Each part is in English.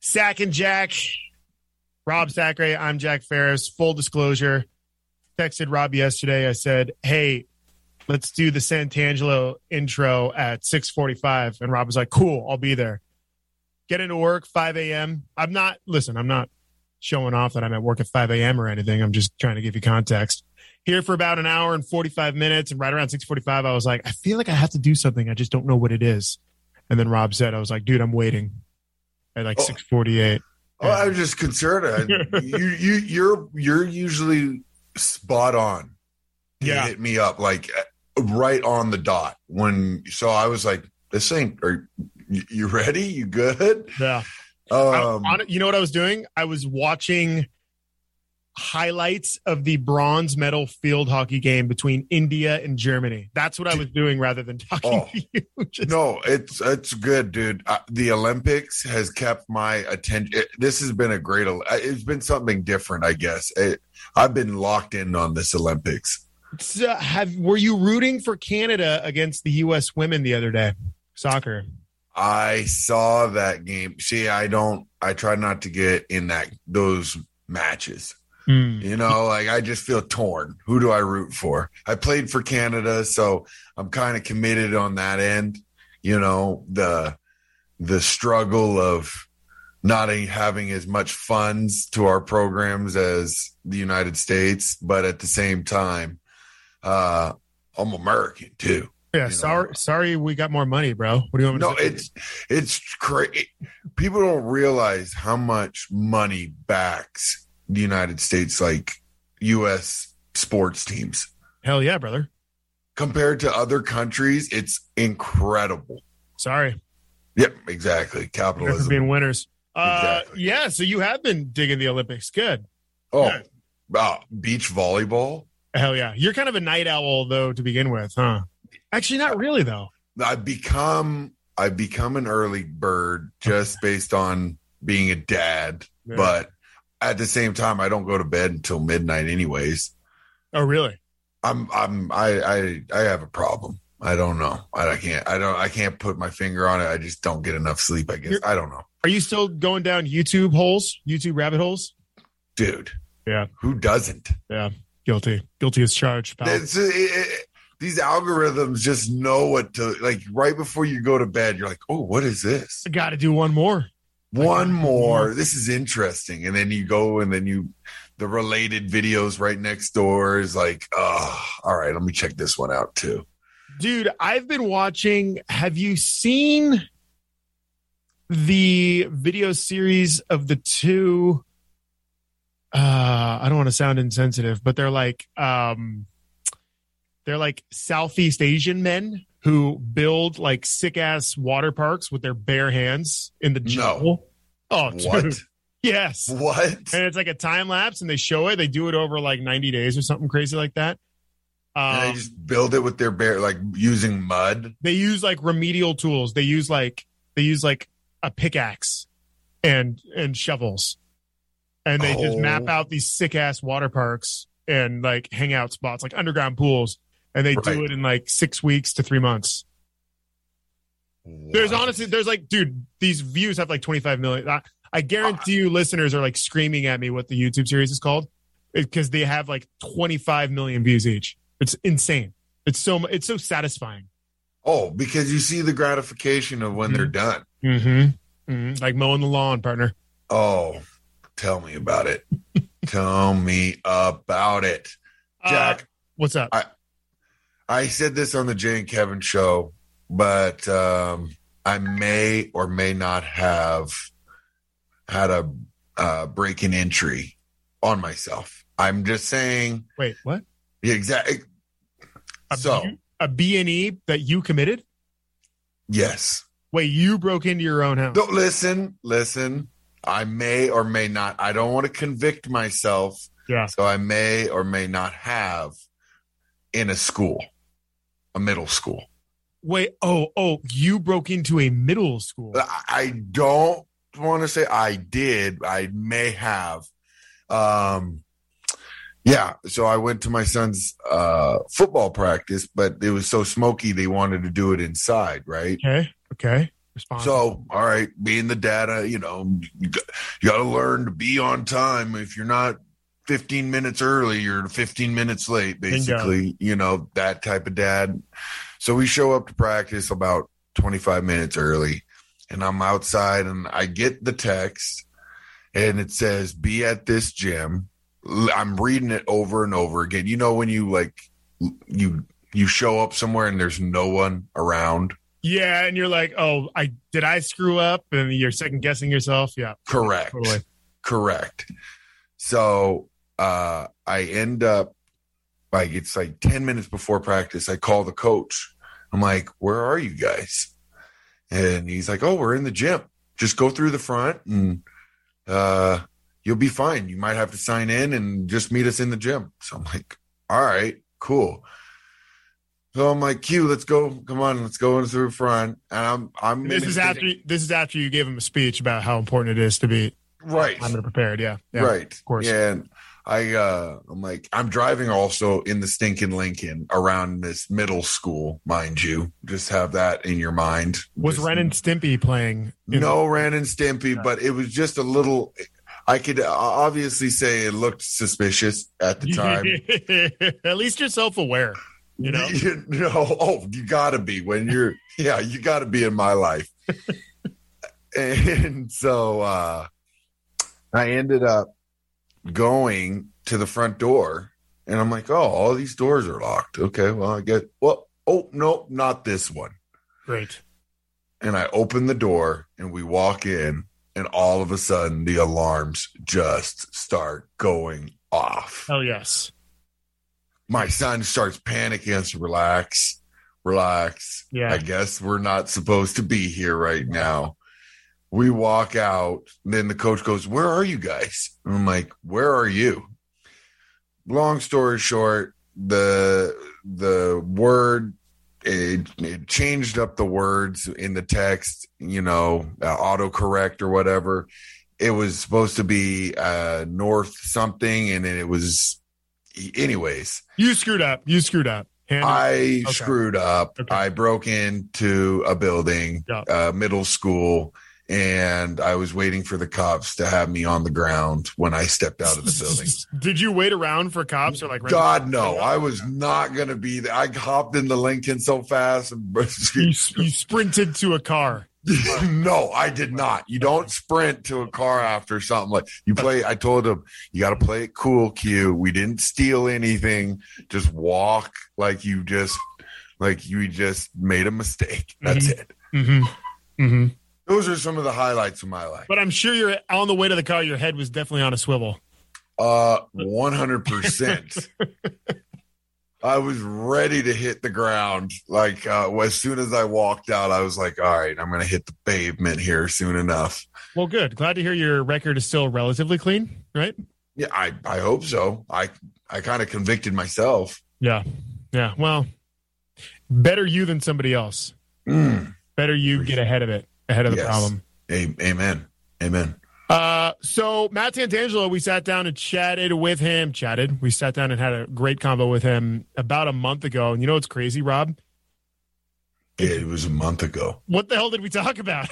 Sack and Jack, Rob Sacre. I'm Jack Ferris. Full disclosure, texted Rob yesterday. I said, "Hey, let's do the Santangelo intro at 6:45," and Rob was like, "Cool, I'll be there." Get into work 5 a.m. I'm not. Listen, I'm not showing off that I'm at work at 5 a.m. or anything. I'm just trying to give you context. Here for about an hour and 45 minutes, and right around 6:45, I was like, I feel like I have to do something. I just don't know what it is. And then Rob said, I was like, dude, I'm waiting at like Oh. 6:48. Oh, I was just concerned. You, you, you're, you're usually spot on. You Yeah. hit me up like right on the dot when. So I was like, "This ain't. Are you, ready? You good?" Yeah. I- Um, on- you know what I was doing? I was watching highlights of the bronze medal field hockey game between India and Germany. That's what I was doing rather than talking Oh. to you. Just- no, it's it's good, dude. Uh, the Olympics has kept my attention. It, this has been a great. Uh, It's been something different, I guess. It, I've been locked in on this Olympics. So have were you rooting for Canada against the U.S. women the other day? Soccer. I saw that game. See, I don't. I try not to get in that those matches. Hmm. You know, like I just feel torn. Who do I root for? I played for Canada, so I'm kind of committed on that end. You know, the the struggle of not having as much funds to our programs as the United States, but at the same time, uh, I'm American too. Yeah, know. sorry, sorry, we got more money, bro. What do you want me No, to say? it's it's crazy. People don't realize how much money backs the United States, like U.S. sports teams, hell yeah, brother. compared to other countries. It's incredible. Sorry Yep, exactly. Capitalism. being winners. Uh, Exactly. yeah, so you have been digging the Olympics. Good. oh, uh, beach volleyball. Hell yeah. You're kind of a night owl though to begin with, huh? Actually, not really though. I've become I've become an early bird just based on being a dad, Yeah. but at the same time, I don't go to bed until midnight, anyways. oh, really? I'm I'm I I I have a problem. I don't know. I, I can't I don't I can't put my finger on it. I just don't get enough sleep. I guess You're- I don't know, Are you still going down YouTube holes, YouTube rabbit holes? dude. Yeah. Who doesn't? Yeah. Guilty. Guilty as charged, pal. It's, it, it- these algorithms just know what to like. Right before you go to bed, you're like, "Oh, what is this? I got to do one more. One more. This is interesting." And then you go, and then you the related videos right next door is like, "Oh, all right, let me check this one out too." Dude, I've been watching. Have you seen the video series of the two? Uh, I don't want to sound insensitive, but they're like, um, they're like Southeast Asian men who build like sick ass water parks with their bare hands in the jungle. No. Oh, dude. What? Yes. What? and it's like a time lapse and they show it they do it over like 90 days or something crazy like that And they um, just build it with their bare, like using mud. they use like remedial tools they use like they use like a pickaxe and and shovels and they just Oh. map out these sick ass water parks and like hangout spots like underground pools and they do it in like six weeks to three months. There's honestly there's like dude these views have like 25 million. I, I guarantee you listeners are like screaming at me what the youtube series is called because they have like 25 million views each. It's insane. It's so it's so satisfying. Oh, because you see the gratification of when they're done. mm-hmm. like mowing the lawn partner. Oh, tell me about it. tell me about it. Jack, Uh, what's up? I said this on the Jay and Kevin show, but um, I may or may not have had a uh, break in entry on myself. I'm just saying, wait what exactly. a, So, B- a b&e that you committed yes. wait you broke into your own house Don't listen, listen. I may or may not. I don't want to convict myself. Yeah. So I may or may not have in a school, a middle school. wait oh oh you broke into a middle school I don't want to say I did. I may have. Um, yeah. So I went to my son's uh, football practice, but it was so smoky they wanted to do it inside, right? okay okay. So, all right, being the data, you know, you got to learn to be on time. If you're not 15 minutes early, you're 15 minutes late, basically, you know, that type of dad. So we show up to practice about 25 minutes early, and I'm outside and I get the text and it says, be at this gym. I'm reading it over and over again. You know, when you like, you, you show up somewhere and there's no one around. yeah, and you're like, oh, I did I screw up, and you're second guessing yourself. Yeah, Correct. totally. Correct. So uh I end up like it's like 10 minutes before practice. I call the coach. I'm like, where are you guys? And he's like, Oh, we're in the gym. Just go through the front and uh you'll be fine. You might have to sign in and just meet us in the gym. So I'm like, all right, cool. So I'm like, Q, let's go. Come on, let's go in through the front. And I'm I'm And this is after this is after you gave him a speech about how important it is to be right. I'm prepared. Yeah, yeah. right of course. yeah and i uh i'm like i'm driving also in the stinking lincoln around this middle school mind you just have that in your mind Was Just- Ren and Stimpy playing? in- no ren and stimpy but it was just a little i could uh, obviously say it looked suspicious at the time At least you're self aware. You know? you know oh you gotta be when you're yeah you gotta be in my life and so uh i ended up going to the front door and i'm like oh all these doors are locked okay well i get well oh no not this one Right. and i open the door and we walk in and all of a sudden the alarms just start going off Hell yes. my son starts panicking. Relax, relax. Yeah. I guess we're not supposed to be here right now. We walk out. Then the coach goes, Where are you guys? And I'm like, Where are you? Long story short, the the word it, it changed up the words in the text, you know, uh, autocorrect or whatever. It was supposed to be uh, north something, and then it was, anyways. You screwed up. You screwed up. Hand I screwed up. Okay. I broke into a building, Yeah. uh, middle school, and I was waiting for the cops to have me on the ground when I stepped out of the building. Did you wait around for cops or like? God, no, I was not going to be there. I hopped in the Lincoln so fast. And You, you sprinted to a car. no, I did not. You don't sprint to a car after something like you play. I told him you got to play it cool, Q. We didn't steal anything. Just walk like you just like you just made a mistake. That's it. Mm-hmm. Mm-hmm. Those are some of the highlights of my life. But I'm sure you're on the way to the car. Your head was definitely on a swivel. Uh, one hundred percent. I was ready to hit the ground. Like uh, as soon as I walked out, I was like, "All right, I'm going to hit the pavement here soon enough." Well, good. Glad to hear your record is still relatively clean, right? Yeah, I I hope so. I I kind of convicted myself. Yeah. Yeah. Well, better you than somebody else. Mm. Better you get ahead of it, ahead of the problem. A- amen. Amen. Uh, so Matt Santangelo, we sat down and chatted with him. Chatted. We sat down and had a great combo with him about a month ago. And you know what's crazy, Rob? Yeah, it was a month ago. What the hell did we talk about?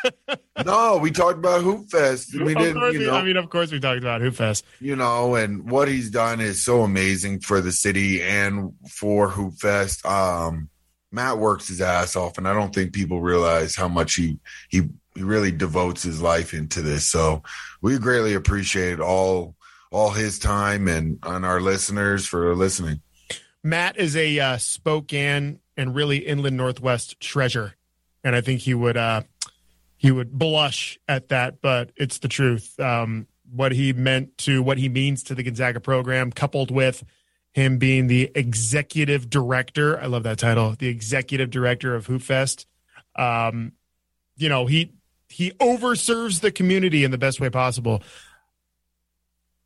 no, we talked about Hoop Fest. We didn't, you know, I mean, of course, we talked about Hoop Fest. you know, and what he's done is so amazing for the city and for Hoop Fest. Um, Matt works his ass off, and I don't think people realize how much he he he really devotes his life into this. So we greatly appreciate all all his time and on our listeners for listening. Matt is a uh, Spokane and really inland Northwest treasure, and I think he would uh, he would blush at that, but it's the truth. Um, what he meant to what he means to the Gonzaga program, coupled with him being the executive director. I love that title, the executive director of Hoopfest. Um, you know he he overserves the community in the best way possible.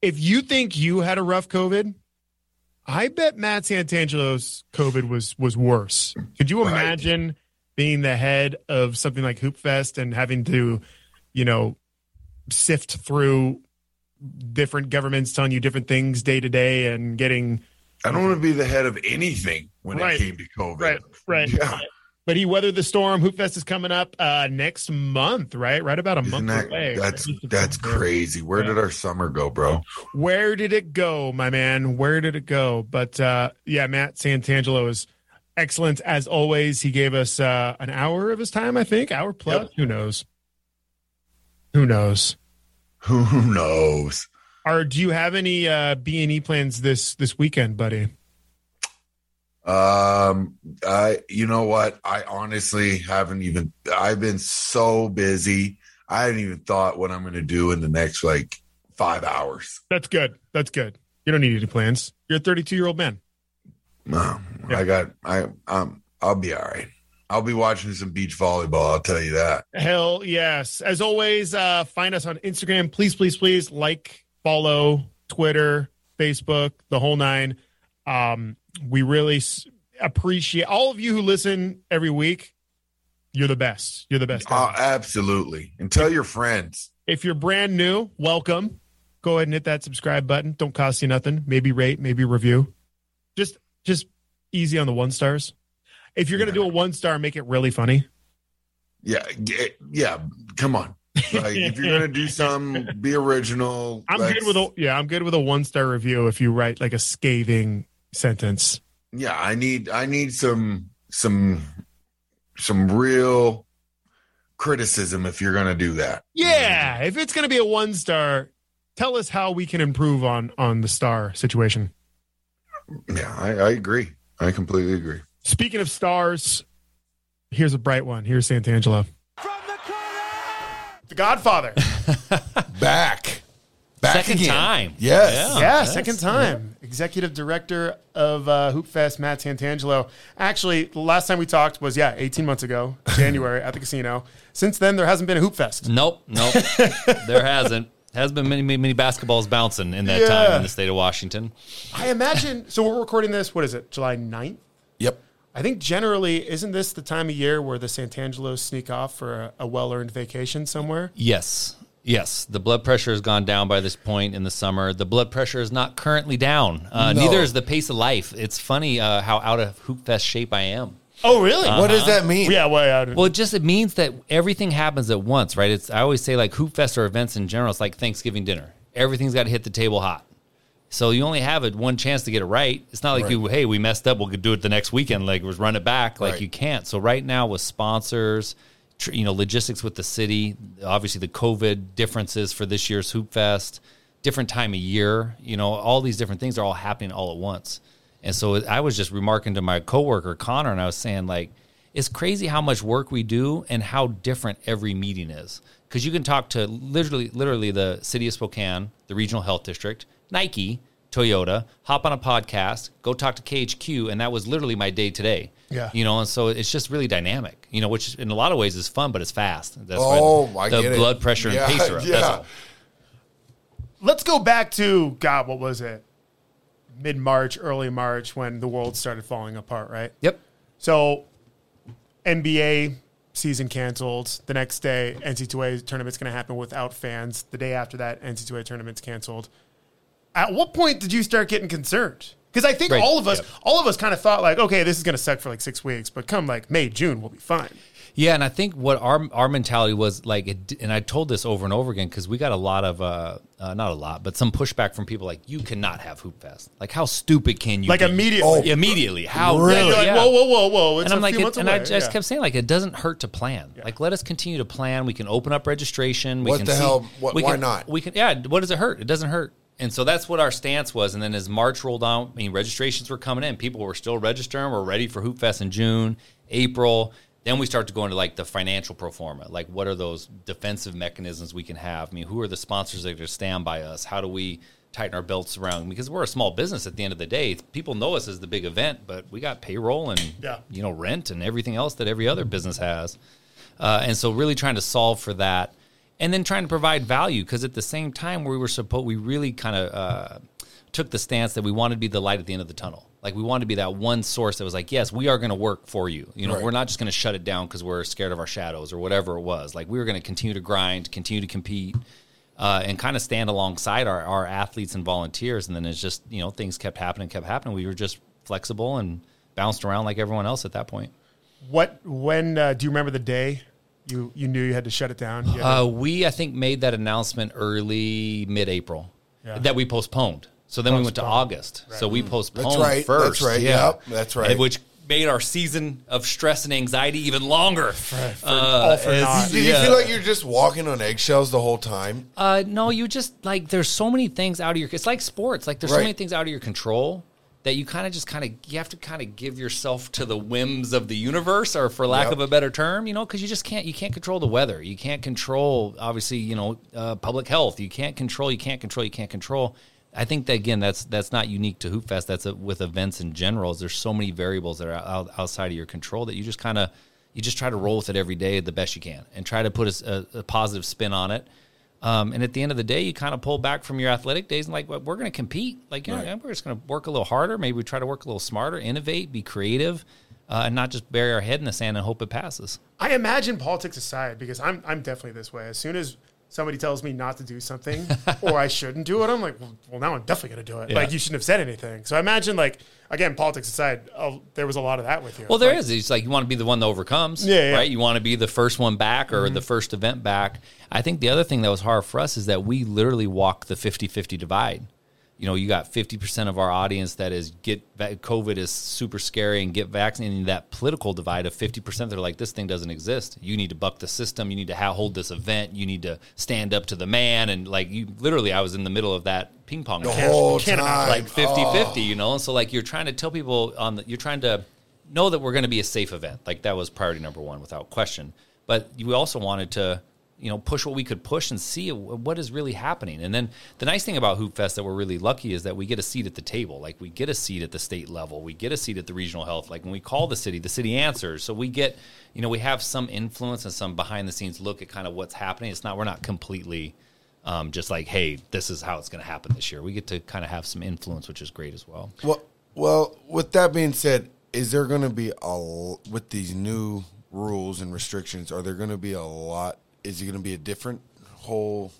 If you think you had a rough COVID, I bet Matt Santangelo's COVID was was worse. Could you Right. imagine being the head of something like Hoopfest and having to, you know, sift through different governments telling you different things day to day and getting I don't want to be the head of anything when Right. it came to COVID. Right, right. Yeah. but he weathered the storm. Hoop Fest is coming up uh, next month, right? Right about a Isn't month that, away. that's that's crazy. Where Yeah. did our summer go, bro? Where did it go, my man? Where did it go? But uh, yeah, Matt Santangelo is excellent as always. He gave us uh, an hour of his time, I think, hour plus. Yep. Who knows? Who knows? Who knows? Or do you have any uh, B and E plans this this weekend, buddy? Um, I, you know what? I honestly haven't even, I've been so busy. I haven't even thought what I'm going to do in the next like five hours. That's good. That's good. You don't need any plans. You're a 32 year old man. No, Yeah. I got, I, um, I'll be all right. I'll be watching some beach volleyball. I'll tell you that. Hell yes. As always, uh, find us on Instagram. Please, please, please like, follow, Twitter, Facebook, the whole nine. Um, we really s- appreciate all of you who listen every week. You're the best. You're the best. Guys. absolutely. And tell your friends. if you're brand new, welcome. Go ahead and hit that subscribe button. Don't cost you nothing. Maybe rate, maybe review. Just, just easy on the one stars. If you're gonna do a one star, make it really funny. Yeah. yeah. Come on. Like if you're going to do something, be original. I'm good with a yeah, I'm good with a one star review if you write like a scathing sentence. yeah i need i need some some some real criticism if you're gonna do that Yeah, if it's gonna be a one star, tell us how we can improve on on the star situation. yeah i, I agree i completely agree Speaking of stars, here's a bright one. Here's Santangelo. The Godfather. Back. Back Second again. time. Yes. Yeah. yeah, yes, second time. Executive director of uh, Hoop Fest, Matt Santangelo. Actually, the last time we talked was yeah, 18 months ago, January at the casino. Since then, there hasn't been a Hoop Fest. Nope, nope. there hasn't. Has been many, many, many basketballs bouncing in that Yeah. time in the state of Washington. I imagine. So we're recording this. What is it? July 9th? Yep. I think generally, isn't this the time of year where the Santangelos sneak off for a, a well-earned vacation somewhere? Yes. Yes, the blood pressure has gone down by this point in the summer. The blood pressure is not currently down. Uh, No. Neither is the pace of life. It's funny uh, how out of hoop fest shape I am. Oh, really? What does that mean? Yeah, well, yeah. Well, it just it means that everything happens at once, right? It's I always say like hoop fest or events in general. It's like Thanksgiving dinner. Everything's got to hit the table hot. So you only have it one chance to get it right. It's not like Right. you, hey, we messed up. We'll do it the next weekend. Like was run it back. Like Right. you can't. So right now with sponsors, tr- you know, logistics with the city, obviously the COVID differences for this year's Hoop Fest, different time of year. You know, all these different things are all happening all at once. And so I was just remarking to my coworker Connor, and I was saying like, it's crazy how much work we do and how different every meeting is. Because you can talk to literally, literally the city of Spokane, the regional health district, Nike, Toyota, hop on a podcast, go talk to KHQ, and that was literally my day today. Yeah. you know, and so it's just really dynamic. You know, which in a lot of ways is fun, but it's fast. That's Oh, why the it. blood pressure Yeah, and pace are up. Yeah. Let's go back to God. What was it? Mid March, early March, when the world started falling apart. Right. Yep. So, NBA season canceled. The next day, NCAA tournament's going to happen without fans. The day after that, NCAA tournament's canceled. At what point did you start getting concerned? Because I think Right. all of us, Yep. all of us, kind of thought like, okay, this is going to suck for like six weeks, but come like May, June, we'll be fine. Yeah, and I think what our our mentality was like, it, and I told this over and over again because we got a lot of, uh, uh, not a lot, but some pushback from people like, you cannot have Hoop Fest. Like, how stupid can you? Like be? immediately. Oh. immediately, how? Really? Like, yeah. whoa, whoa, whoa, whoa! It's and I'm a like, few it, months and away. I just Yeah. kept saying like, it doesn't hurt to plan. Like, let us continue to plan. We can open up registration. We What can the see- hell? What- we why can- not? We can. Yeah. What does it hurt? It doesn't hurt. And so that's what our stance was. And then as March rolled on, I mean, registrations were coming in. People were still registering. We're ready for Hoop Fest in June, April. Then we start to go into like the financial pro forma. Like, what are those defensive mechanisms we can have? I mean, who are the sponsors that are going to stand by us? How do we tighten our belts around? Because we're a small business at the end of the day. People know us as the big event, but we got payroll and Yeah. you know rent and everything else that every other business has. Uh, and so, really trying to solve for that, and then trying to provide value because at the same time, we were supposed we really kind of uh, took the stance that we wanted to be the light at the end of the tunnel. Like we wanted to be that one source that was like, yes, we are going to work for you. You know, Right. we're not just going to shut it down because we're scared of our shadows or whatever it was. Like we were going to continue to grind, continue to compete, uh, and kind of stand alongside our, our athletes and volunteers. And then it's just you know things kept happening, kept happening. We were just flexible and bounced around like everyone else at that point. What when uh, do you remember the day you you knew you had to shut it down? You to- Uh, we I think made that announcement early mid-April Yeah. that we postponed. So then we went to Postponed. August. So we postponed That's right. first. That's right. Yeah. Yep. That's right. And which made our season of stress and anxiety even longer. Uh, all for it's- naught. Did yeah. you feel like you're just walking on eggshells the whole time? Uh, no, you just like there's so many things out of your. It's like sports. Like there's so many things out of your control that you kind of just kind of you have to kind of give yourself to the whims of the universe, or for lack Yep. of a better term, you know, because you just can't you can't control the weather. You can't control obviously you know uh, public health. You can't control. You can't control. You can't control. I think that again, that's that's not unique to Hoop Fest. That's a, with events in general. There's so many variables that are out, outside of your control that you just kind of you just try to roll with it every day the best you can and try to put a, a, a positive spin on it. Um, and at the end of the day, you kind of pull back from your athletic days and like, well, we're going to compete. Like, you know, we're just going to work a little harder. Maybe we try to work a little smarter, innovate, be creative, uh, and not just bury our head in the sand and hope it passes. I imagine politics aside because I'm I'm definitely this way. As soon as somebody tells me not to do something or I shouldn't do it, I'm like, well, well now I'm definitely going to do it. Yeah. Like you shouldn't have said anything. So I imagine like again, politics aside, uh, there was a lot of that with you. Well, there Like, is. It's like you want to be the one that overcomes, Yeah, Mm-hmm. yeah. right? You want to be the first one back or the first event back. I think the other thing that was hard for us is that we literally walk the 50-50 divide. You know, you got 50% of our audience that is get va- COVID is super scary and get vaccinated. And that political divide of 50%, they're like, this thing doesn't exist. You need to buck the system. You need to ha- hold this event. You need to stand up to the man. And like, you literally, I was in the middle of that ping pong The match whole can't time. like 50 50 you know and so like you're trying to tell people on the you're trying to know that we're going to be a safe event like that was priority number one without question but you also wanted to you know push what we could push and see what is really happening and then the nice thing about hoop fest that we're really lucky is that we get a seat at the table like we get a seat at the state level we get a seat at the regional health like when we call the city the city answers so we get you know we have some influence and some behind the scenes look at kind of what's happening it's not we're not completely um, just like, hey, this is how it's going to happen this year. We get to kind of have some influence, which is great as well. Well, well. With that being said, is there going to be a with these new rules and restrictions? Are there going to be a lot? Is it going to be a different whole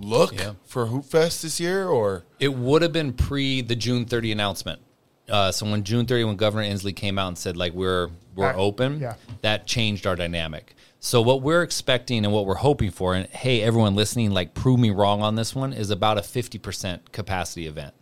look Yeah. for Hoop Fest this year, or It would have been pre the June 30 announcement. Uh, so when June 30, when Governor Inslee came out and said like we're we're Right. open, Yeah. that changed our dynamic. So what we're expecting and what we're hoping for, and hey, everyone listening, like prove me wrong on this one, is about a 50% capacity event,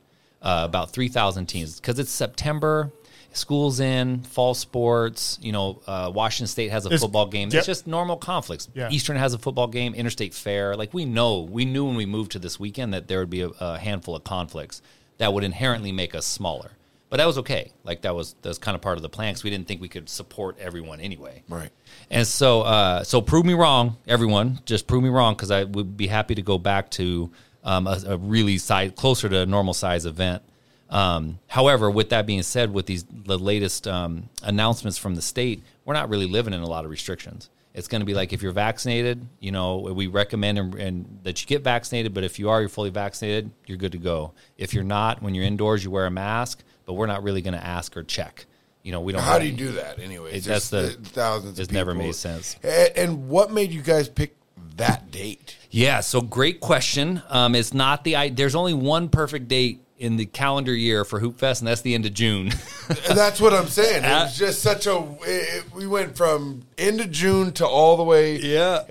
uh, about 3,000 teams, because it's September. School's in fall sports. You know, uh, Washington State has a It's- football game. yep. It's just normal conflicts. Yeah. Eastern has a football game. Interstate Fair. Like we know, we knew when we moved to this weekend that there would be a, a handful of conflicts that would inherently make us smaller. But that was okay. Like that was that was kind of part of the plan because we didn't think we could support everyone anyway. right? And so, uh, so prove me wrong, everyone. Just prove me wrong because I would be happy to go back to um, a, a really size closer to a normal size event. Um, however, with that being said, with these the latest um, announcements from the state, we're not really living in a lot of restrictions. It's going to be like if you're vaccinated, you know, we recommend and, and that you get vaccinated. But if you are, you're fully vaccinated, you're good to go. If you're not, when you're indoors, you wear a mask. But we're not really going to ask or check. You know, we don't. How do you do that anyway? It- that's the- thousands. it's never made sense. And what made you guys pick that date? Yeah, so great question. Um, it's not the I. There's only one perfect date in the calendar year for Hoop Fest, and that's the end of June. That's what I'm saying. It Uh, was just such a. It, it- we went from end of June to all the way yeah,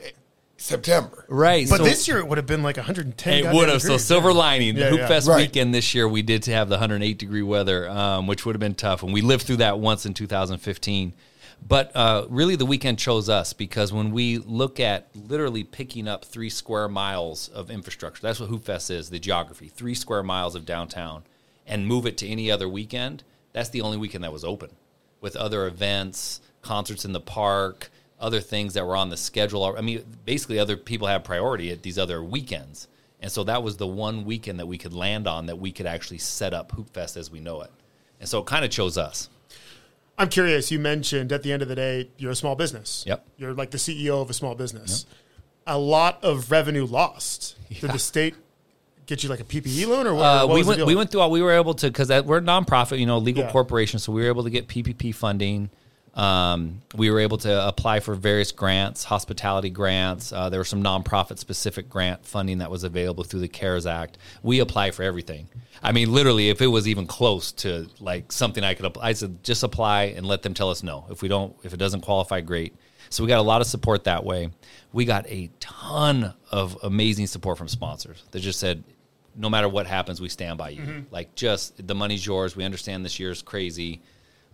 September. right. But so this year it would have been like 110. it would have. So silver lining, Yeah, Hoop yeah. Fest Right. weekend this year, we did to have the 108 degree weather, um, which would have been tough, and we lived through that once in 2015. But uh, really, the weekend chose us because when we look at literally picking up three square miles of infrastructure, that's what Hoop Fest is the geography, three square miles of downtown, and move it to any other weekend, that's the only weekend that was open with other events, concerts in the park, other things that were on the schedule. I mean, basically, other people have priority at these other weekends. And so that was the one weekend that we could land on that we could actually set up Hoop Fest as we know it. And so it kind of chose us. I'm curious. You mentioned at the end of the day, you're a small business. Yep. You're like the CEO of a small business. A lot of revenue lost. Did the state get you like a PPE loan or what? Uh, what we went. We went through all. We were able to because we're a nonprofit, you know, legal Yeah. corporation, so we were able to get PPP funding. Um, we were able to apply for various grants, hospitality grants. Uh, there were some nonprofit specific grant funding that was available through the CARES Act. We apply for everything. I mean, literally, if it was even close to like something I could apply, I said just apply and let them tell us no. If we don't, if it doesn't qualify, great. So we got a lot of support that way. We got a ton of amazing support from sponsors that just said, no matter what happens, we stand by you. Like, just the money's yours. We understand this year's crazy.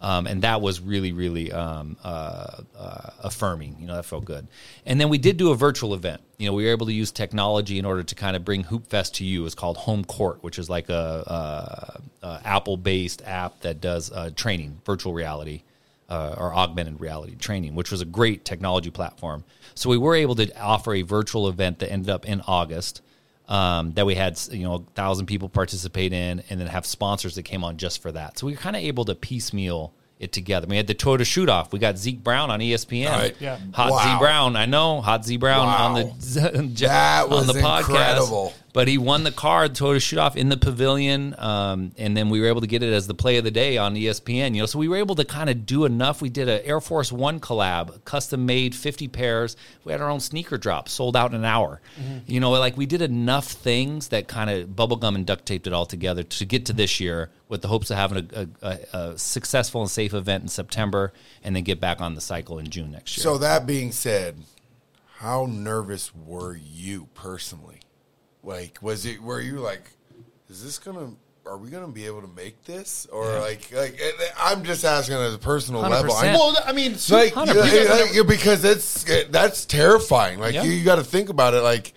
Um, and that was really, really um, uh, uh, affirming. You know, that felt good. And then we did do a virtual event. You know, we were able to use technology in order to kind of bring Hoop Fest to you. It's called HomeCourt, which is like a, a, a Apple-based app that does uh, training, virtual reality uh, or augmented reality training, which was a great technology platform. So we were able to offer a virtual event that ended up in August um, that we had you know a thousand people participate in, and then have sponsors that came on just for that. So we were kind of able to piecemeal it together. We had the Toyota shoot off. We got Zeke Brown on ESPN. Right. Yeah. Hot Wow. Z Brown. I know Hot Z Brown on the That on was the podcast. But he won the car, Toyota shoot off in the pavilion, um, and then we were able to get it as the play of the day on ESPN. You know, so we were able to kind of do enough. We did an Air Force One collab, custom made, fifty pairs. We had our own sneaker drop, sold out in an hour. You know, like we did enough things that kind of bubblegum and duct taped it all together to get to this year with the hopes of having a, a, a successful and safe event in September, and then get back on the cycle in June next year. So that being said, how nervous were you personally? Like, was it? Were you like, is this gonna? Are we gonna be able to make this? Or like, like I'm just asking at a personal level. 100%. I, Well, I mean, so- like, Hundred yeah, percent. like, yeah, because it's that's terrifying. Like Yeah. you, got to think about it. Like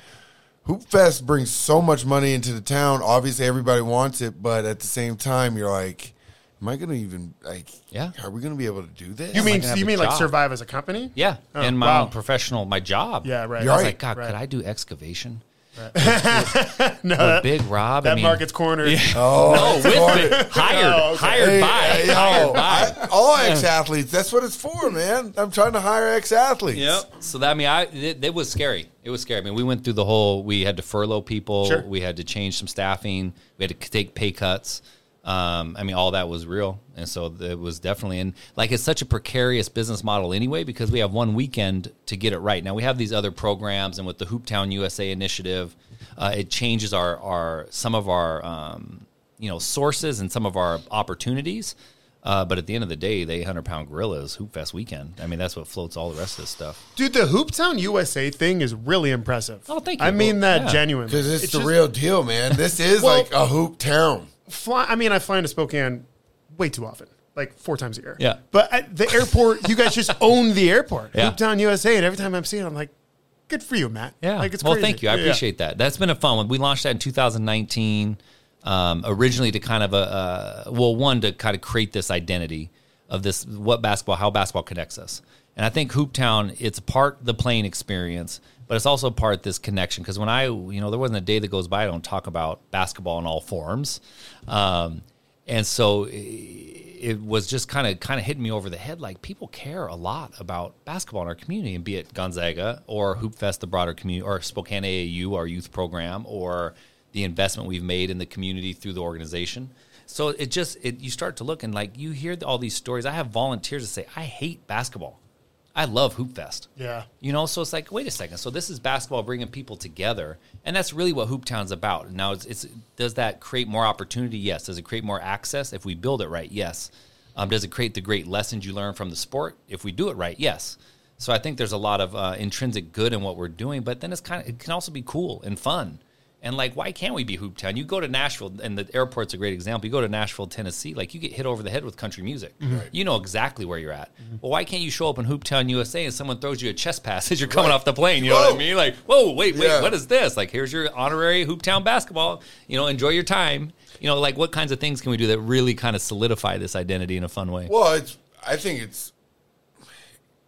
Hoop Fest brings so much money into the town. Obviously, everybody wants it, but at the same time, you're like, am I going to even like? Yeah. are we going to be able to do this? you mean gonna have you a mean like job. survive as a company? Yeah, Oh, and my wow. own professional, my job. Yeah, right. You're I was right. like, God, right. could I do excavation? no, With that, Big Rob, I that mean, market's cornered. Oh, no, it's with hard. Big, hired, Oh, okay. hired Hey, by, hey, yo, hired by. I- all ex athletes. That's what it's for, man. I'm trying to hire ex athletes. Yep. So that I mean, I it, it was scary. It was scary. I mean, we went through the whole. We had to furlough people. Sure. We had to change some staffing. We had to take pay cuts. Um, I mean, all that was real, and so it was definitely and like it's such a precarious business model anyway because we have one weekend to get it right. Now we have these other programs, and with the Hooptown USA initiative, uh, it changes our our some of our um, you know sources and some of our opportunities. Uh, but at the end of the day, the 800 pound gorilla is Hoop Fest weekend. I mean, that's what floats all the rest of this stuff. Dude, the Hooptown USA thing is really impressive. Oh, thank you. I mean Well, that yeah. genuinely. Because it's, the just real deal, man. This is Well- like a hoop town. Fly, I mean, I fly into Spokane way too often, like four times a year. Yeah. But at the airport, you guys just own the airport. Yeah. Hooptown USA, and every time I'm seeing it, I'm like, good for you, Matt. Yeah. Like, it's well, crazy. thank you. I Yeah. appreciate that. That's been a fun one. We launched that in 2019, um, originally to kind of a, uh, well, one, to kind of create this identity of this, what basketball, how basketball connects us. And I think Hooptown, it's part the playing experience, but it's also part of this connection. Because when I, you know, there wasn't a day that goes by I don't talk about basketball in all forms. Um, and so i- it was just kind of kind of hitting me over the head like people care a lot about basketball in our community and be it Gonzaga or Hoop Fest the broader community or Spokane AAU our youth program or the investment we've made in the community through the organization so it just it you start to look and like you hear all these stories I have volunteers that say I hate basketball I love Hoop Fest Yeah. you know, so it's like, wait a second. So this is basketball bringing people together, and that's really what Hooptown's about. Now, it's, it's does that create more opportunity? Yes. Does it create more access if we build it right? Yes. Um, does it create the great lessons you learn from the sport if we do it right? Yes. So I think there's a lot of uh, intrinsic good in what we're doing, but then it's kind of it can also be cool and fun. And like, why can't we be Hooptown? You go to Nashville, and the airport's a great example. You go to Nashville, Tennessee, like you get hit over the head with country music. Mm-hmm. You know exactly where you're at. Mm-hmm. Well, why can't you show up in Hooptown, USA, and someone throws you a chest pass as you're coming off the plane? You know what I mean? Like, whoa, wait, wait, Yeah. what is this? Like, here's your honorary Hooptown basketball. You know, enjoy your time. You know, like what kinds of things can we do that really kind of solidify this identity in a fun way? Well, it's. I think it's.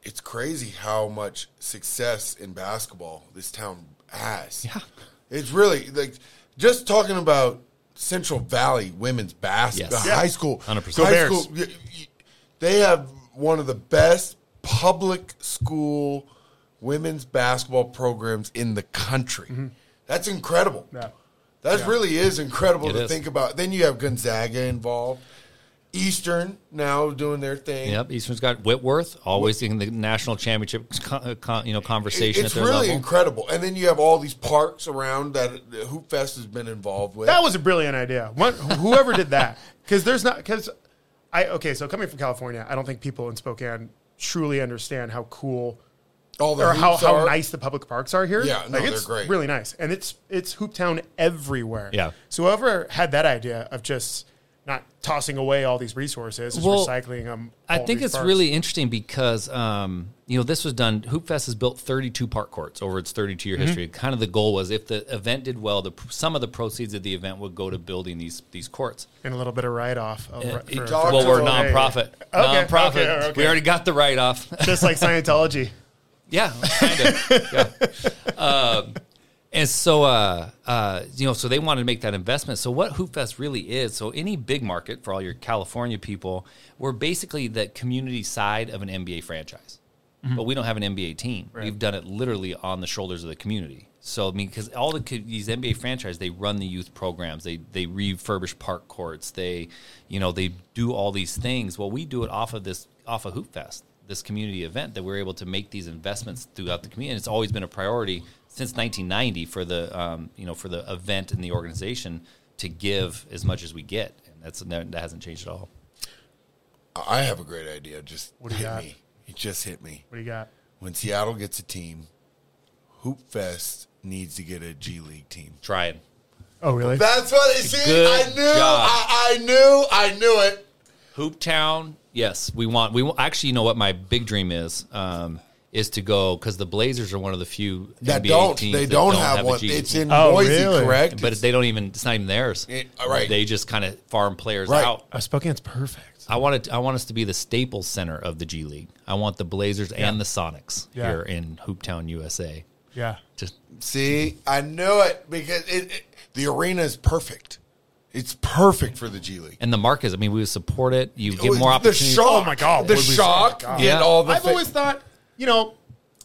It's crazy how much success in basketball this town has. Yeah. It's really like just talking about Central Valley women's basketball, Yes. High school, 100%. Go high Bears. school. y- y- They have one of the best public school women's basketball programs in the country. Mm-hmm. That's incredible. Yeah. That really is incredible It to is. think about. Then you have Gonzaga involved. Eastern now doing their thing. Yep, Eastern's got Whitworth, always in the national championship, con- uh, con- you know, conversation It's at their really level. incredible. And then you have all these parks around that Hoop Fest has been involved with. That was a brilliant idea. What, whoever did that, because there's not because I okay. So coming from California, I don't think people in Spokane truly understand how cool all the or how, hoops how are. nice the public parks are here. Yeah, no, like they're it's great. really nice, and it's it's Hoop Town everywhere. Yeah. So whoever had that idea of just not tossing away all these resources, just Well, recycling them. I think it's parks. really interesting because um, you know this was done. Hoop Fest has built 32 park courts over its 32 year Mm-hmm. history. Kind of the goal was if the event did well, the some of the proceeds of the event would go to building these these courts. and a little bit of write off. Talk well, we're them. nonprofit. Okay, nonprofit. okay, okay. We already got the write off. just like Scientology. Yeah, kind of. yeah. Um, and so, uh, uh, you know, so they wanted to make that investment. So, what Hoop Fest really is, so any big market for all your California people, we're basically the community side of an NBA franchise, but we don't have an NBA team. We've done it literally on the shoulders of the community. So, I mean, because all the these NBA franchises, they run the youth programs, they they refurbish park courts, they, you know, they do all these things. Well, we do it off of this off of Hoop Fest this community event that we're able to make these investments throughout the community. And it's always been a priority since 1990 for the um, you know for the event and the organization to give as much as we get, and that's that hasn't changed at all. I have a great idea. Just What do you hit got? me. It just hit me. What do you got? When Seattle gets a team, Hoop Fest needs to get a G League team. Try it. Oh, really? That's what I see. Good I knew. I, I knew. I knew it. Hoop Town, yes, we want. We want, actually, you know what my big dream is um, is to go because the Blazers are one of the few That NBA don't. teams They that don't, have, a one. G It's in Oh, Boise, really? correct? but It's- they don't even. It's not even theirs. It- right. They just kind of farm players Right. out. Uh, Spokane's perfect. I want it. I want us to be the staple Center of the G League. I want the Blazers and the Sonics Yeah. here in Hooptown, USA. Yeah. Just see, I knew it because it, it, the arena is perfect. It's perfect for the G League. and the markets. I mean, we would support it. You get more the opportunities. shock. Oh my God, The shock. oh God. Get Yeah. all the. I've thi- always thought, you know,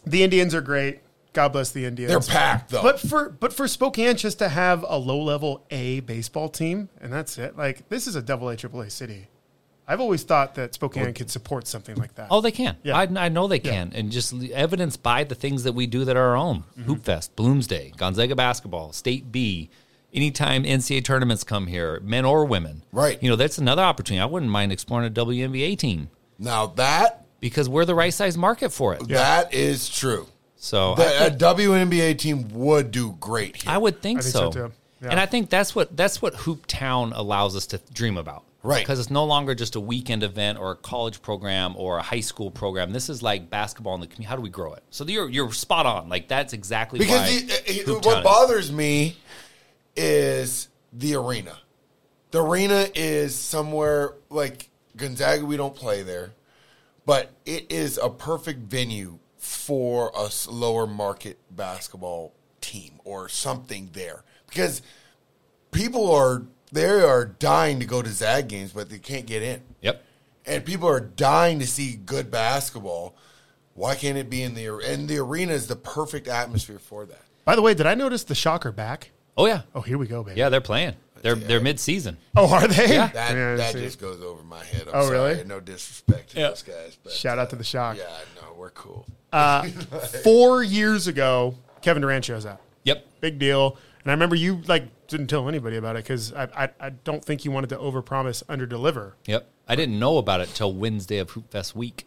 the Indians are great. God bless the Indians. they're packed though. But for but for Spokane just to have a low level A baseball team and that's it. Like this is a double A triple A city. I've always thought that Spokane could support something like that. Oh, they can. Yeah. I, I know they can, and just evidenced by the things that we do that are our own. Mm-hmm. Hoop Fest, Bloomsday, Gonzaga basketball, State B. Anytime NCAA tournaments come here, men or women, Right. You know, that's another opportunity. I wouldn't mind exploring a WNBA team now that because we're the right size market for it. that is true. So I The, a WNBA team would do great here. I would think, I think so. so, too. Yeah. And I think that's what that's what Hoop Town allows us to dream about. Right. Because it's no longer just a weekend event or a college program or a high school program. This is like basketball in the community. How do we grow it? So you're you're spot on. Like that's exactly because why the- eh, eh, it- what Town is. bothers me is the arena. The arena is somewhere like Gonzaga. We don't play there, but it is a perfect venue for a lower market basketball team or something there because people are they are dying to go to Zag games, but they can't get in. Yep. and people are dying to see good basketball. Why can't it be in the and the arena is the perfect atmosphere for that? By the way, did I notice the shocker back? Oh yeah. Oh, here we go, baby. Yeah, they're playing. They're they're mid season. Oh, are they? Yeah. That Yeah, that just goes over my head. I'm Oh, sorry. really? No disrespect to Yeah. those guys, but Shout out to the uh, shock. Yeah, no, we're cool. Uh, four years ago, Kevin Durant shows up. Yep. Big deal. And I remember you like didn't tell anybody about it because I, I I don't think you wanted to overpromise, underdeliver. Yep. I didn't know about it till Wednesday of Hoop Fest week.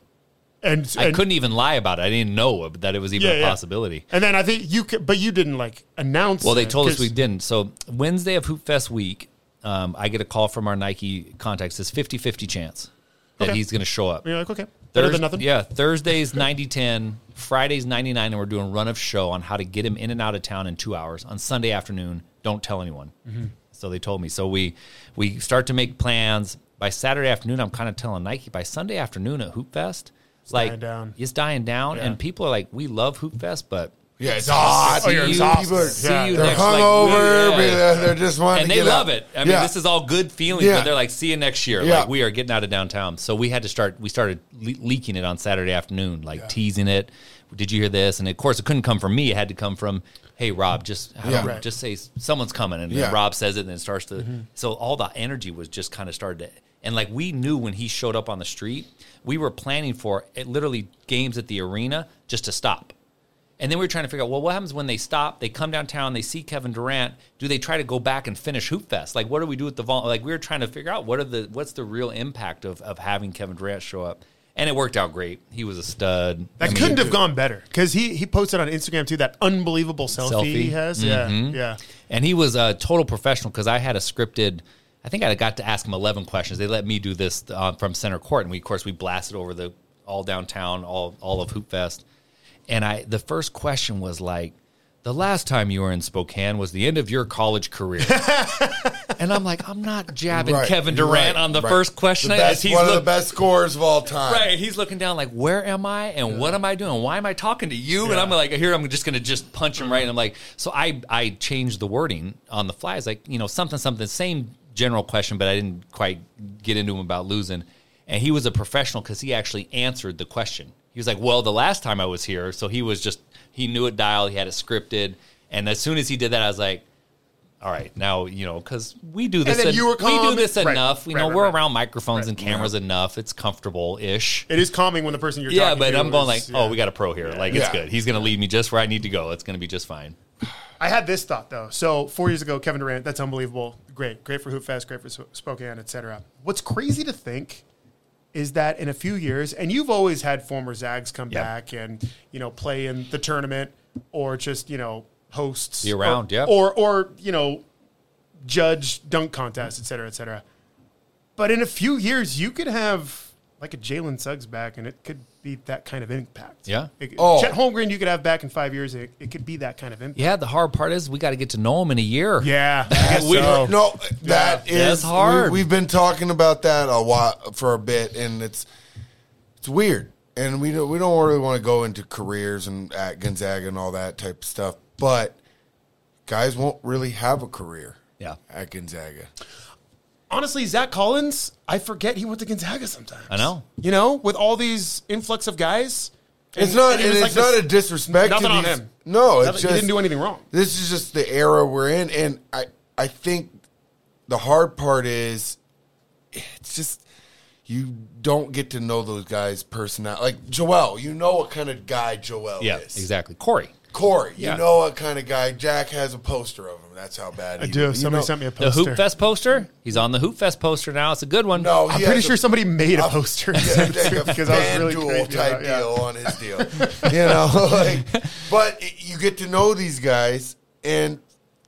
And, I and- couldn't even lie about it. I didn't know that it was even Yeah, a yeah. possibility. And then I think you could, but you didn't like announce. Well, they told us we didn't. So Wednesday of Hoop Fest week, um, I get a call from our Nike contact. Says 50-50 chance that Okay. he's going to show up. You're like, okay, better Thurs- than nothing. Yeah, Thursday's 90-10, Friday's 99, and we're doing run of show on how to get him in and out of town in two hours. On Sunday afternoon, don't tell anyone. Mm-hmm. So they told me. So we we start to make plans. By Saturday afternoon, I'm kind of telling Nike. By Sunday afternoon at Hoop Fest, like dying down. it's dying down, Yeah. and people are like, "We love Hoop Fest, but Yeah, it's hot. Oh, you're you- exhausted. People are- see Yeah. you They're next like, hungover. yeah. They're, they're just wanting and to they get love out. it. I mean, Yeah. this is all good feelings, Yeah. but they're like, "See you next year." Yeah. Like we are getting out of downtown, so we had to start. We started le- leaking it on Saturday afternoon, like teasing it. Did you hear this? And of course, it couldn't come from me. It had to come from, "Hey, Rob, just Yeah. Right. just say someone's coming," and Yeah. then Rob says it, and then it starts to. Mm-hmm. So all the energy was just kind of started to And like we knew when he showed up on the street, we were planning for it, literally games at the arena just to stop. And then we were trying to figure out, well, what happens when they stop? They come downtown, they see Kevin Durant. Do they try to go back and finish Hoop Fest? Like, what do we do with the vol? Like, we were trying to figure out what are the what's the real impact of of having Kevin Durant show up. And it worked out great. He was a stud. That I mean, couldn't have gone better because he he posted on Instagram too that unbelievable selfie, Selfie. he has. Yeah, mm-hmm. yeah. And he was a total professional because I had a scripted. I think I got to ask him eleven questions. They let me do this uh, from center court, and we of course we blasted over the all downtown, all all of Hoop Fest. And I the first question was like, "The last time you were in Spokane was the end of your college career." and I'm like, I'm not jabbing Right, Kevin Durant right, on the right. first question. The best, he's one of the best scorers of all time. Right, he's looking down like, where am I and what am I doing? Why am I talking to you? And I'm like, here I'm just gonna just punch him right. And I'm like, so I I changed the wording on the fly. It's like, you know, something something, same general question, but I didn't quite get into him about losing. And he was a professional because he actually answered the question. He was like, well, the last time I was here, so he was just he knew it dialed, he had it scripted, and as soon as he did that, I was like. All right, now you know because we do this. then en- you were we do this Right, enough. You right, know, right, we're around microphones and cameras enough. It's comfortable ish. It is calming when the person you're Yeah, but I'm going like, is- oh, we got a pro here. Like, it's Yeah. good. He's going to lead me just where I need to go. It's going to be just fine. I had this thought though. So four years ago, Kevin Durant, that's unbelievable. Great, great for Hoop Fest, great for Sp- Spokane, etc. What's crazy to think is that in a few years, and you've always had former Zags come Yep. back and you know play in the tournament or just you know hosts Be around, or, yep. or or you know judge dunk contests, etc., etc. But in a few years, you could have like a Jalen Suggs back, and it could be that kind of impact. Yeah. It, Oh. Chet Holmgren, you could have back in five years. It, it could be that kind of impact. Yeah, the hard part is we got to get to know him in a year. Yeah, I We, so. no, that is That's hard. We, have been talking about that a lot for a bit, and it's it's weird. And we don't we don't really want to go into careers and at Gonzaga and all that type of stuff, but guys won't really have a career. Yeah. at Gonzaga. honestly, Zach Collins, I forget he went to Gonzaga sometimes. I know. You know, with all these influx of guys. It's not. and it And it's like not this- a disrespect. Nothing to on him. No, it's Nothing- just he didn't do anything wrong. This is just the era we're in, and I I think the hard part is it's just you don't get to know those guys' personality. Like Joel, you know what kind of guy Joel Yeah, is. exactly. Corey. Corey, Yeah. you know what kind of guy. Jack has a poster of him. That's how bad I do. you Somebody know- sent me a poster. The. Hoop Fest poster. He's on the Hoop Fest poster now. It's a good one. No, I'm pretty sure a- somebody made a a- poster yeah, like because I was really FanDuel crazy type about- yeah. deal on his deal. you know, like, but you get to know these guys, and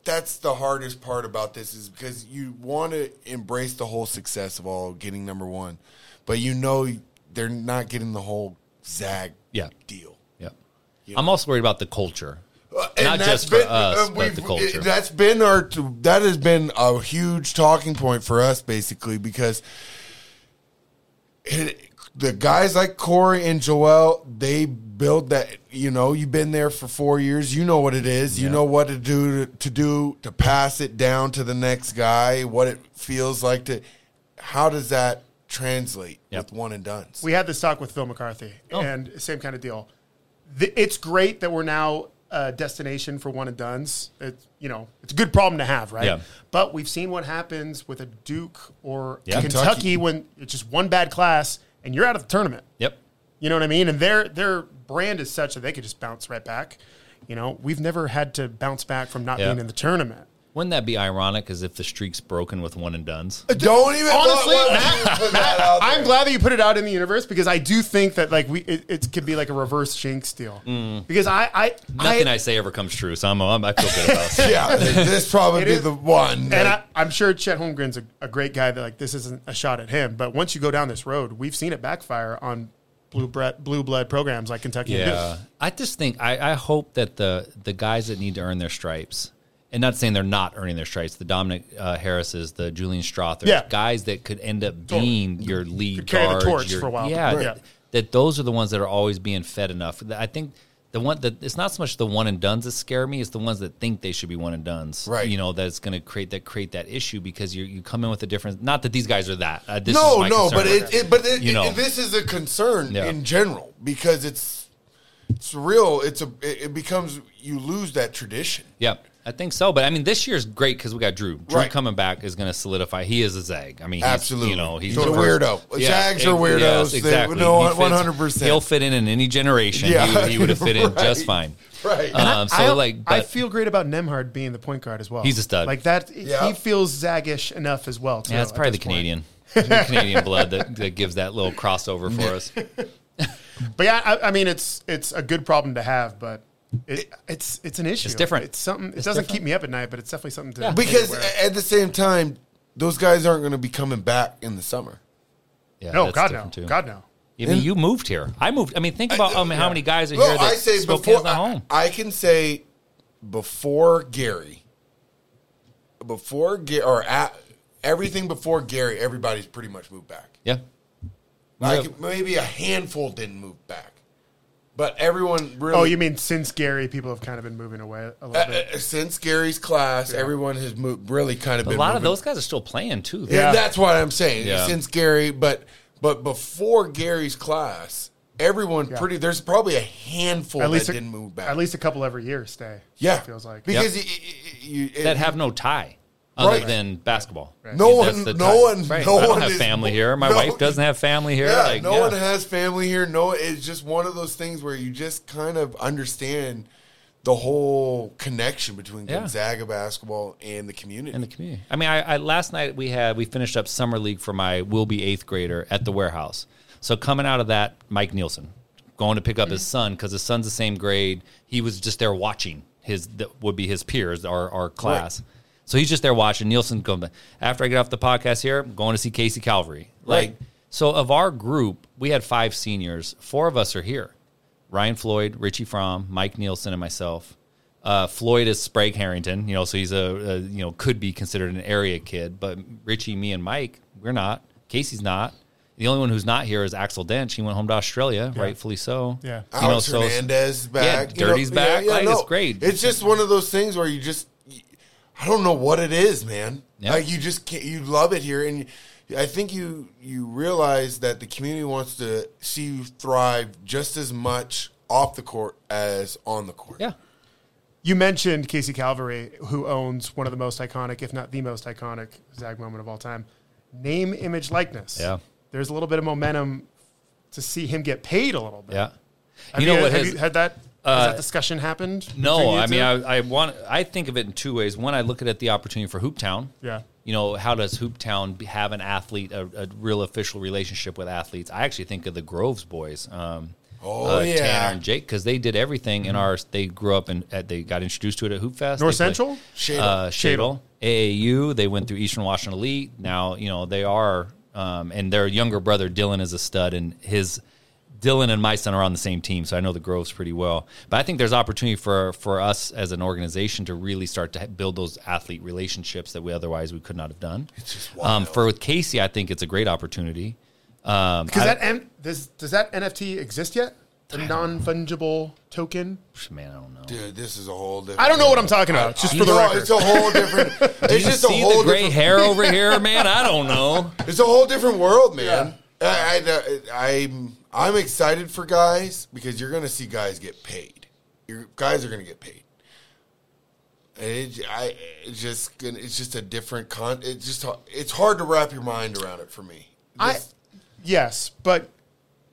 that's the hardest part about this is because you want to embrace the whole success of all getting number one, but you know they're not getting the whole Zag Yeah. deal. Yeah. I'm also worried about the culture. Uh, Not that's just for us, uh, but the culture. it- that's been our. That has been a huge talking point for us, basically, because it, the guys like Corey and Joel, they build that. You know, you've been there for four years. You know what it is. You know what to do to, to do to pass it down to the next guy. What it feels like to. How does that translate Yep. with one and dones? We had this talk with Phil McCarthy, Oh. and same kind of deal. The, it's great that we're now a destination for one and dones. It's you know it's a good problem to have, right? Yeah. But we've seen what happens with a Duke or Yeah. Kentucky, Kentucky. when it's just one bad class and you're out of the tournament. Yep. You know what I mean? And their their brand is such that they could just bounce right back. You know, we've never had to bounce back from not Yeah. being in the tournament. Wouldn't that be ironic as if the streak's broken with one and dunes? Don't even Honestly, what- what- Matt, Matt, I'm glad that you put it out in the universe because I do think that like we it, it could be like a reverse jinx deal. Because I I Mm. Nothing I, I, say ever comes true, so I'm, I'm I feel good about it. Yeah, this probably It be is- the one. and that- I, I'm sure Chet Holmgren's a, a great guy that like this isn't a shot at him, but once you go down this road, we've seen it backfire on blue blood blue blood programs like Kentucky Yeah, Duke. I just think I, I hope that the the guys that need to earn their stripes, and not saying they're not earning their stripes, the Dominic uh, Harrises, the Julian Strawther, Yeah. guys that could end up being your lead carry the guards, torch your- for a while. Yeah, Right. that, that those are the ones that are always being fed enough. I think the one that it's not so much the one and dones that scare me; it's the ones that think they should be one and dones. Right. You know that's going to create that create that issue because you you come in with a different. Not that these guys are that. Uh, this no, no, but it, it but it, You know. this is a concern Yeah. in general because it's it's real. It's a it, it becomes you lose that tradition. Yep. I think so, but I mean, this year's great because we got Drew. Drew Right. coming back is going to solidify. He is a Zag. I mean, he's, Absolutely. You know, he's, He's a first- weirdo. Zags are weirdos. Yes, They- exactly. no, 100%. He'll fit in in any generation. Yeah. He, would- he would have fit in Right. just fine. Right. Um, so I, like, I feel great about Nembhard being the point guard as well. He's a stud. Like that, Yeah. he feels Zagish enough as well. Too, yeah, it's probably the. Canadian, the Canadian blood that, that gives that little crossover for us. But yeah, I, I mean, it's it's a good problem to have, but it, it's it's an issue. It's different. It's something. It It's doesn't different. keep me up at night, but it's definitely something to Yeah. because aware at the same time, those guys aren't going to be coming back in the summer. Yeah, no, God no, too. God no. I mean, you moved here. I moved. I mean, think about um, how many guys are Well, here that I say before not home. I, I can say before Gary, before Gary or at, everything before Gary, everybody's pretty much moved back. Yeah. Like Yeah. maybe a handful didn't move back, but everyone really. Oh, you mean since Gary, people have kind of been moving away a Uh, little bit. uh, since Gary's class, everyone has moved, really kind of been A been. lot of those guys are still playing too. though. Yeah, Yeah. that's what I'm saying. Yeah. Since Gary, but but before Gary's class, everyone pretty. There's probably a handful At least that a, didn't move back. At least a couple every year stay. yeah, it feels like because y- y- you, it- that have no tie other Right. than basketball. No one- the no tie. one- Right. no I don't one have is- family here. My no- wife doesn't have family here. Yeah, like, no yeah. one has family here. No, it's just one of those things where you just kind of understand the whole connection between Yeah. Gonzaga basketball and the community. in the community. I mean, I, I last night we had we finished up summer league for my will be eighth grader at the warehouse. So coming out of that, Mike Nilson going to pick up his son because his son's the same grade. He was just there watching his that would be his peers, our our class. So he's just there watching. Nilson going after I get off the podcast here, I'm going to see Casey Calvary. Like Right. so, of our group, we had five seniors. Four of us are here. Ryan Floyd, Richie Frahm, Mike Nilson, and myself. Uh, Floyd is Sprague Harrington, you know, so he's a, a you know could be considered an area kid. But Richie, me, and Mike, we're not. Casey's not. The only one who's not here is Axel Dench. He went home to Australia, rightfully so. Yeah. you know, so Hernandez back. Yeah, Dirty's back. Like, it's great. It's just one of those things where you just, I don't know what it is, man. Yeah. Like you just can't, you love it here, and I think you you realize that the community wants to see you thrive just as much off the court as on the court. yeah, You mentioned Casey Calvary, who owns one of the most iconic, if not the most iconic, Zag moment of all time. Name, image, likeness. Yeah. There's a little bit of momentum to see him get paid a little bit. yeah. Have you know what have has you had that? Uh, has that discussion happened? between No, you I mean. I, I want. I think of it in two ways. One, I look at it the opportunity for Hooptown. Yeah. You know, how does Hooptown be- have an athlete, a, a real official relationship with athletes? I actually think of the Groves boys. Um, Oh, yeah. Tanner and Jake, because they did everything in our. They grew up and they got introduced to it at Hoop Fest. North They played- Central? Shadle. uh, Shadle, AAU. They went through Eastern Washington Elite. Now you know they are, um, and their younger brother Dylan is a stud, and his Dylan and my son are on the same team, so I know the Groves pretty well. But I think there's opportunity for for us as an organization to really start to build those athlete relationships that we otherwise we could not have done. It's just um, for with Casey, I think it's a great opportunity. Um, Because I- that N, does does that NFT exist yet? The non fungible token. man, I don't know. Dude, this is a whole different. I don't know what I'm talking about. Just for the No, record. it's a whole different. It's you just a see whole the gray different, hair over here, man. I don't know. It's a whole different world, man. I, I, I'm I'm excited for guys because you're going to see guys get paid. Your guys are going to get paid. And it, I, it's just gonna- it's just a different con. It's just it's hard to wrap your mind around it for me. I yes, but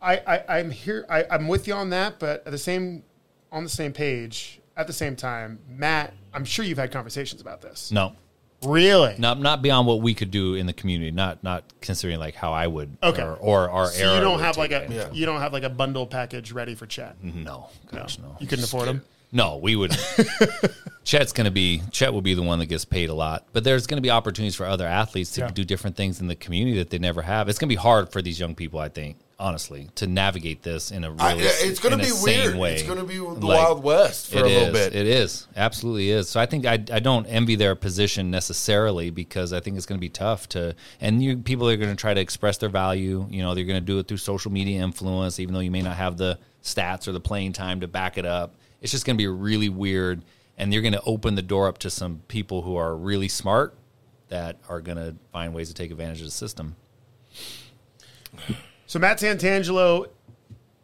I, I I'm here. I, I'm with you on that, but at the same on the same page at the same time, Matt. I'm sure you've had conversations about this. No, Really? not not beyond what we could do in the community. Not not considering like how I would. Okay. Or, or our So era you don't have like a. Yeah. you don't have like a bundle package ready for Chet. Mm-hmm. No, gosh, no. You couldn't afford them. No, we would. Chet's going to be Chet will be the one that gets paid a lot, but there's going to be opportunities for other athletes to Yeah. do different things in the community that they never have. It's going to be hard for these young people, I think, honestly, to navigate this in a really I, it's going to be weird. way. It's going to be the Like, Wild West for a little is. bit. It is absolutely is. So I think I, I don't envy their position necessarily because I think it's going to be tough to and you people are going to try to express their value. You know, they're going to do it through social media influence, even though you may not have the stats or the playing time to back it up. It's just going to be really weird, and you're going to open the door up to some people who are really smart that are going to find ways to take advantage of the system. So Matt Santangelo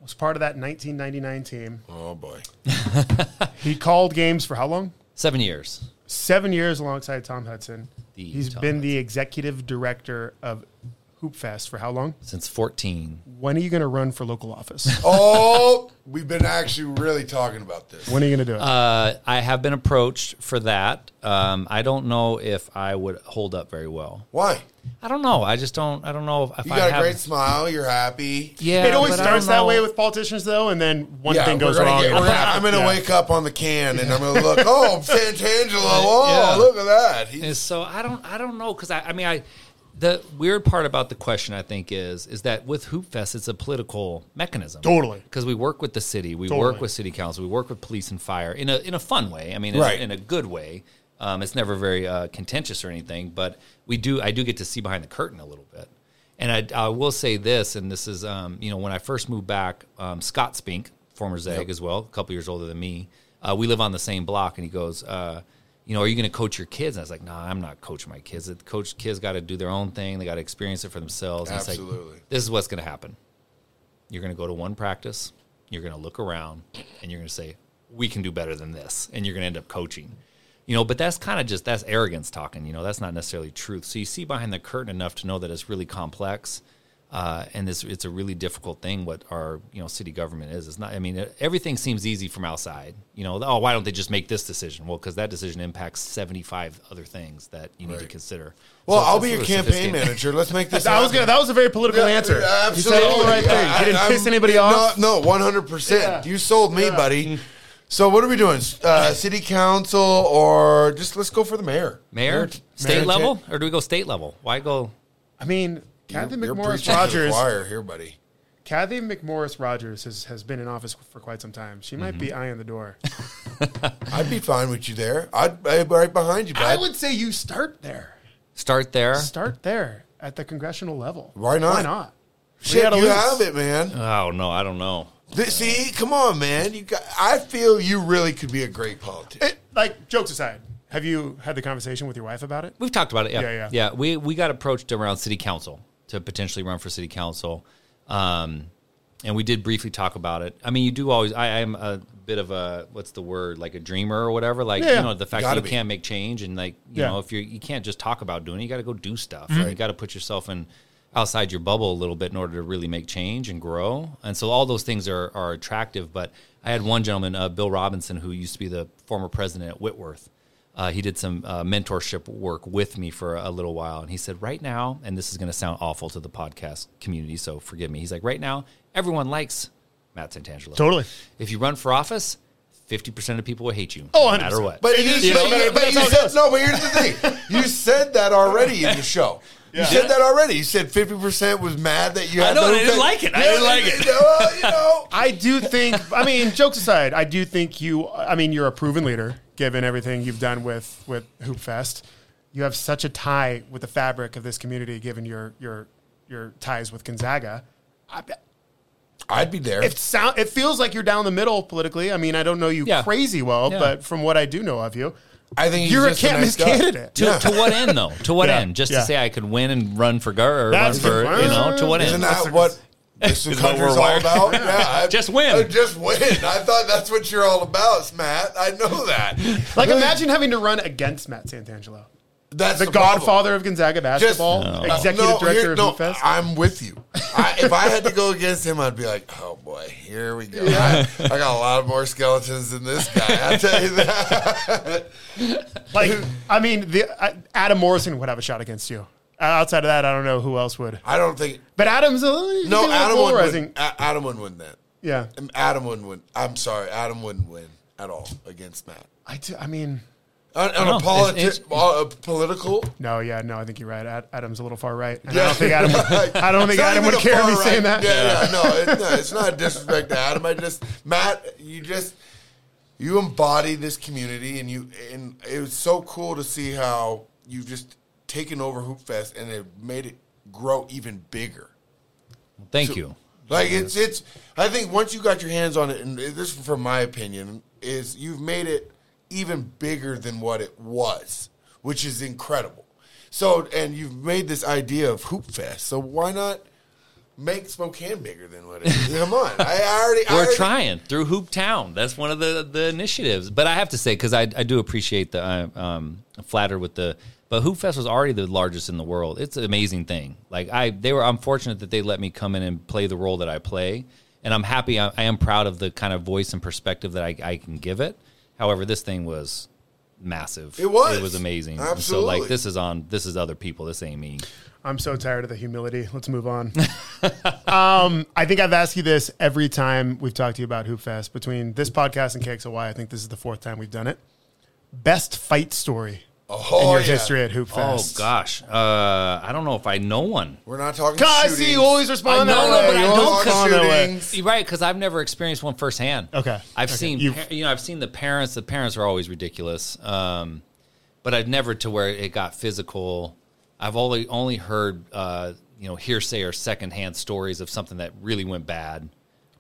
was part of that 1999 team. Oh boy. He called games for how long? Seven years. seven years alongside Tom Hudson. The He's Tom been the executive director of Hoop Fest for how long? Since 14. When are you going to run for local office? Oh, we've been actually really talking about this. when are you going to do it? Uh, I have been approached for that. Um, I don't know if I would hold up very well. Why? I don't know. I just don't. I don't know if, if You I got a have. great smile. You're happy. yeah, it always starts that way with politicians, though, and then one Yeah, thing goes gonna wrong. get- and we're we're gonna- I'm going to yeah. wake up on the can and I'm going to look. Oh, Santangelo. Oh, Yeah. look at that. He's, And so I don't I don't know because I, I mean I the weird part about the question I think is is that with Hoop Fest it's a political mechanism Totally. because we work with the city we Totally. work with city council we work with police and fire in a in a fun way I mean in, Right. a, in a good way um, it's never very uh, contentious or anything but we do I do get to see behind the curtain a little bit and I, I will say this and this is um, you know when I first moved back um, Scott Spink former Zag as well a couple years older than me uh, we live on the same block and he goes uh, you know, are you going to coach your kids? And I was like, nah, I'm not coaching my kids. The coach kids got to do their own thing. They got to experience it for themselves. And it's like, Absolutely. this is what's going to happen. You're going to go to one practice. You're going to look around, and you're going to say, we can do better than this, and you're going to end up coaching. You know, but that's kind of just that's arrogance talking. You know, that's not necessarily truth. So you see behind the curtain enough to know that it's really complex. Uh, and this, it's a really difficult thing. What our you know city government is. It's not. I mean, everything seems easy from outside. You know, oh, why don't they just make this decision? Well, because that decision impacts seventy five other things that you need to consider. well, So I'll be your campaign manager. Let's make this I was gonna. That was a very political answer. Yeah, You said all the right absolutely. things. You didn't I- piss anybody off. No, no, one hundred percent. You sold me, buddy. So what are we doing? Uh, city council or just let's go for the mayor? Mayor, state mayor level, or do we go state level? Why go? I mean, Cathy You're McMorris preaching to the Rodgers. choir here, buddy. Cathy McMorris Rodgers has, has been in office for quite some time. She might Mm-hmm. be eyeing the door. I'd be fine with you there. I'd, I'd be right behind you, bud. I would say you start there. Start there. Start there at the congressional level. Why not? Why not? Shit, gotta you lose. have it, man. Oh no, I don't know. Th- See, come on, man. You got. I feel you really could be a great politician. It, like jokes aside, have you had the conversation with your wife about it? We've talked about it. Yeah, Yeah, yeah. We we got approached around city council to potentially run for city council, um, and we did briefly talk about it. I mean, you do always. I am a bit of a what's the word like a dreamer or whatever. Like Yeah. you know the fact that you be. can't make change and like you Yeah. Mm-hmm. know if you you can't just talk about doing it, you got to go do stuff. Right? You got to put yourself in outside your bubble a little bit in order to really make change and grow. And so all those things are are attractive. But I had one gentleman, uh, Bill Robinson, who used to be the former president at Whitworth. Uh, he did some uh, mentorship work with me for a little while, and he said, "Right now, and this is going to sound awful to the podcast community, so forgive me." He's like, "Right now, everyone likes Matt Santangelo. Totally. If you run for office, fifty percent of people will hate you, Oh, no matter 100%. what." But you, You but you- but but you said no. But here's the thing: you said that already in the show. You said that already. You said fifty percent was mad that you. I Had know, no I didn't thing. like it. I didn't like it. Well, you know, I do think. I mean, jokes aside, I do think you. I mean, you're a proven leader, given everything you've done with with Hoop Fest. You have such a tie with the fabric of this community, given your your your ties with Gonzaga. I, I'd be there. it sound it feels like you're down the middle politically. I mean, I don't know you Yeah. crazy well, Yeah. but from what I do know of you, I think he's you're a just a can't nice miss guy. candidate. To, Yeah. to what end, though? To what Yeah, end? Just yeah. to say I could win and run for gar or run for you know to what Isn't end? that what this is what country's we're all about? Yeah, I- Just win. uh, Just win. I thought that's what you're all about, Matt. I know that. Like, imagine having to run against Matt Santangelo, That's the, the, problem. godfather of Gonzaga Just basketball, uh, executive no, director here- of no, Hoop Fest. I'm with you. I, if I had to go against him, I'd be like, oh boy, here we go. I, I got a lot more skeletons than this guy. I'll tell you that. Like, I mean, the uh, Adam Morrison would have a shot against you. Uh, outside of that, I don't know who else would. I don't think. But Adam's a little, No, he's a little Adam wouldn't polarizing. win. A- Adam wouldn't win that. Yeah, Adam wouldn't win. I'm sorry, Adam wouldn't win at all against Matt. I, do, I mean, On, on a, politi- It's- it's- a political, no, yeah, no, I think you're right. Ad, Adam's a little far right. And Yeah. I don't think Adam. Would, I don't think Adam would care far me right. saying that. Yeah, yeah, no, it, no, it's not a disrespect to Adam. I just Matt, you just you embody this community, and you and it was so cool to see how you've just taken over Hoop Fest and it made it grow even bigger. Thank you. Like it's it's. I think once you got your hands on it, and this is from my opinion, is you've made it even bigger than what it was, which is incredible. So, and you've made this idea of Hoop Fest. So why not make Spokane bigger than what it is. Come on, I already. I We're already- trying through Hoop Town. That's one of the the initiatives. But I have to say, because I, I do appreciate the uh, um, flattered with the. But Hoop Fest was already the largest in the world. It's an amazing thing. Like I, they were. I'm fortunate that they let me come in and play the role that I play, and I'm happy. I, I am proud of the kind of voice and perspective that I, I can give it. However, this thing was massive. It was. It was amazing. And So like this is on. This is other people. This ain't me. I'm so tired of the humility. Let's move on. um, I think I've asked you this every time we've talked to you about Hoop Fest. Between this podcast and KXLY, I think this is the fourth time we've done it. Best fight story Oh, in your yeah. history at Hoop Oh gosh, uh, I don't know if I know one. We're not talking. God, shootings. see, you always respond I that know, way. but I don't always respond that way. shootings. You're right, because I've never experienced one firsthand. Okay. I've Okay. seen, You've- you know, I've seen the parents. The parents are always ridiculous, um, but I've never to where it got physical. I've only only heard, uh, you know, hearsay or secondhand stories of something that really went bad.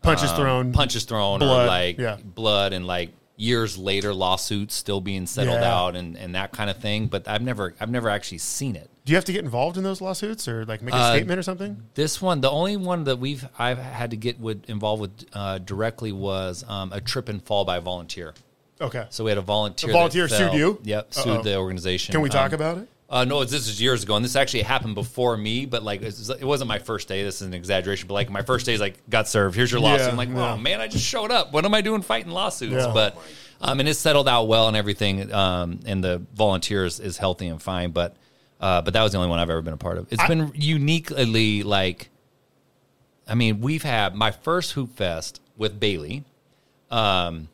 Punches Um, thrown. punches thrown, blood, or like yeah. blood, and like years later lawsuits still being settled Yeah. out, and, and that kind of thing. But I've never, I've never actually seen it. Do you have to get involved in those lawsuits or like make a Uh, statement or something? This one, the only one that we've I've had to get with, involved with uh, directly was um, a trip and fall by a volunteer. Okay. So we had a volunteer. A volunteer sued you? Yep, Uh-oh. sued the organization. Can we talk Um, about it? Uh, no, this is years ago, and this actually happened before me. But like, it wasn't my first day. This is an exaggeration. But like, my first day is like, got served. Here's your lawsuit. Yeah, I'm like, yeah. oh man, I just showed up. What am I doing fighting lawsuits? Yeah. But um, and it settled out well and everything. Um, and the volunteers is healthy and fine. But uh, but that was the only one I've ever been a part of. It's I- been uniquely like, I mean, we've had my first hoop fest with Bailey um,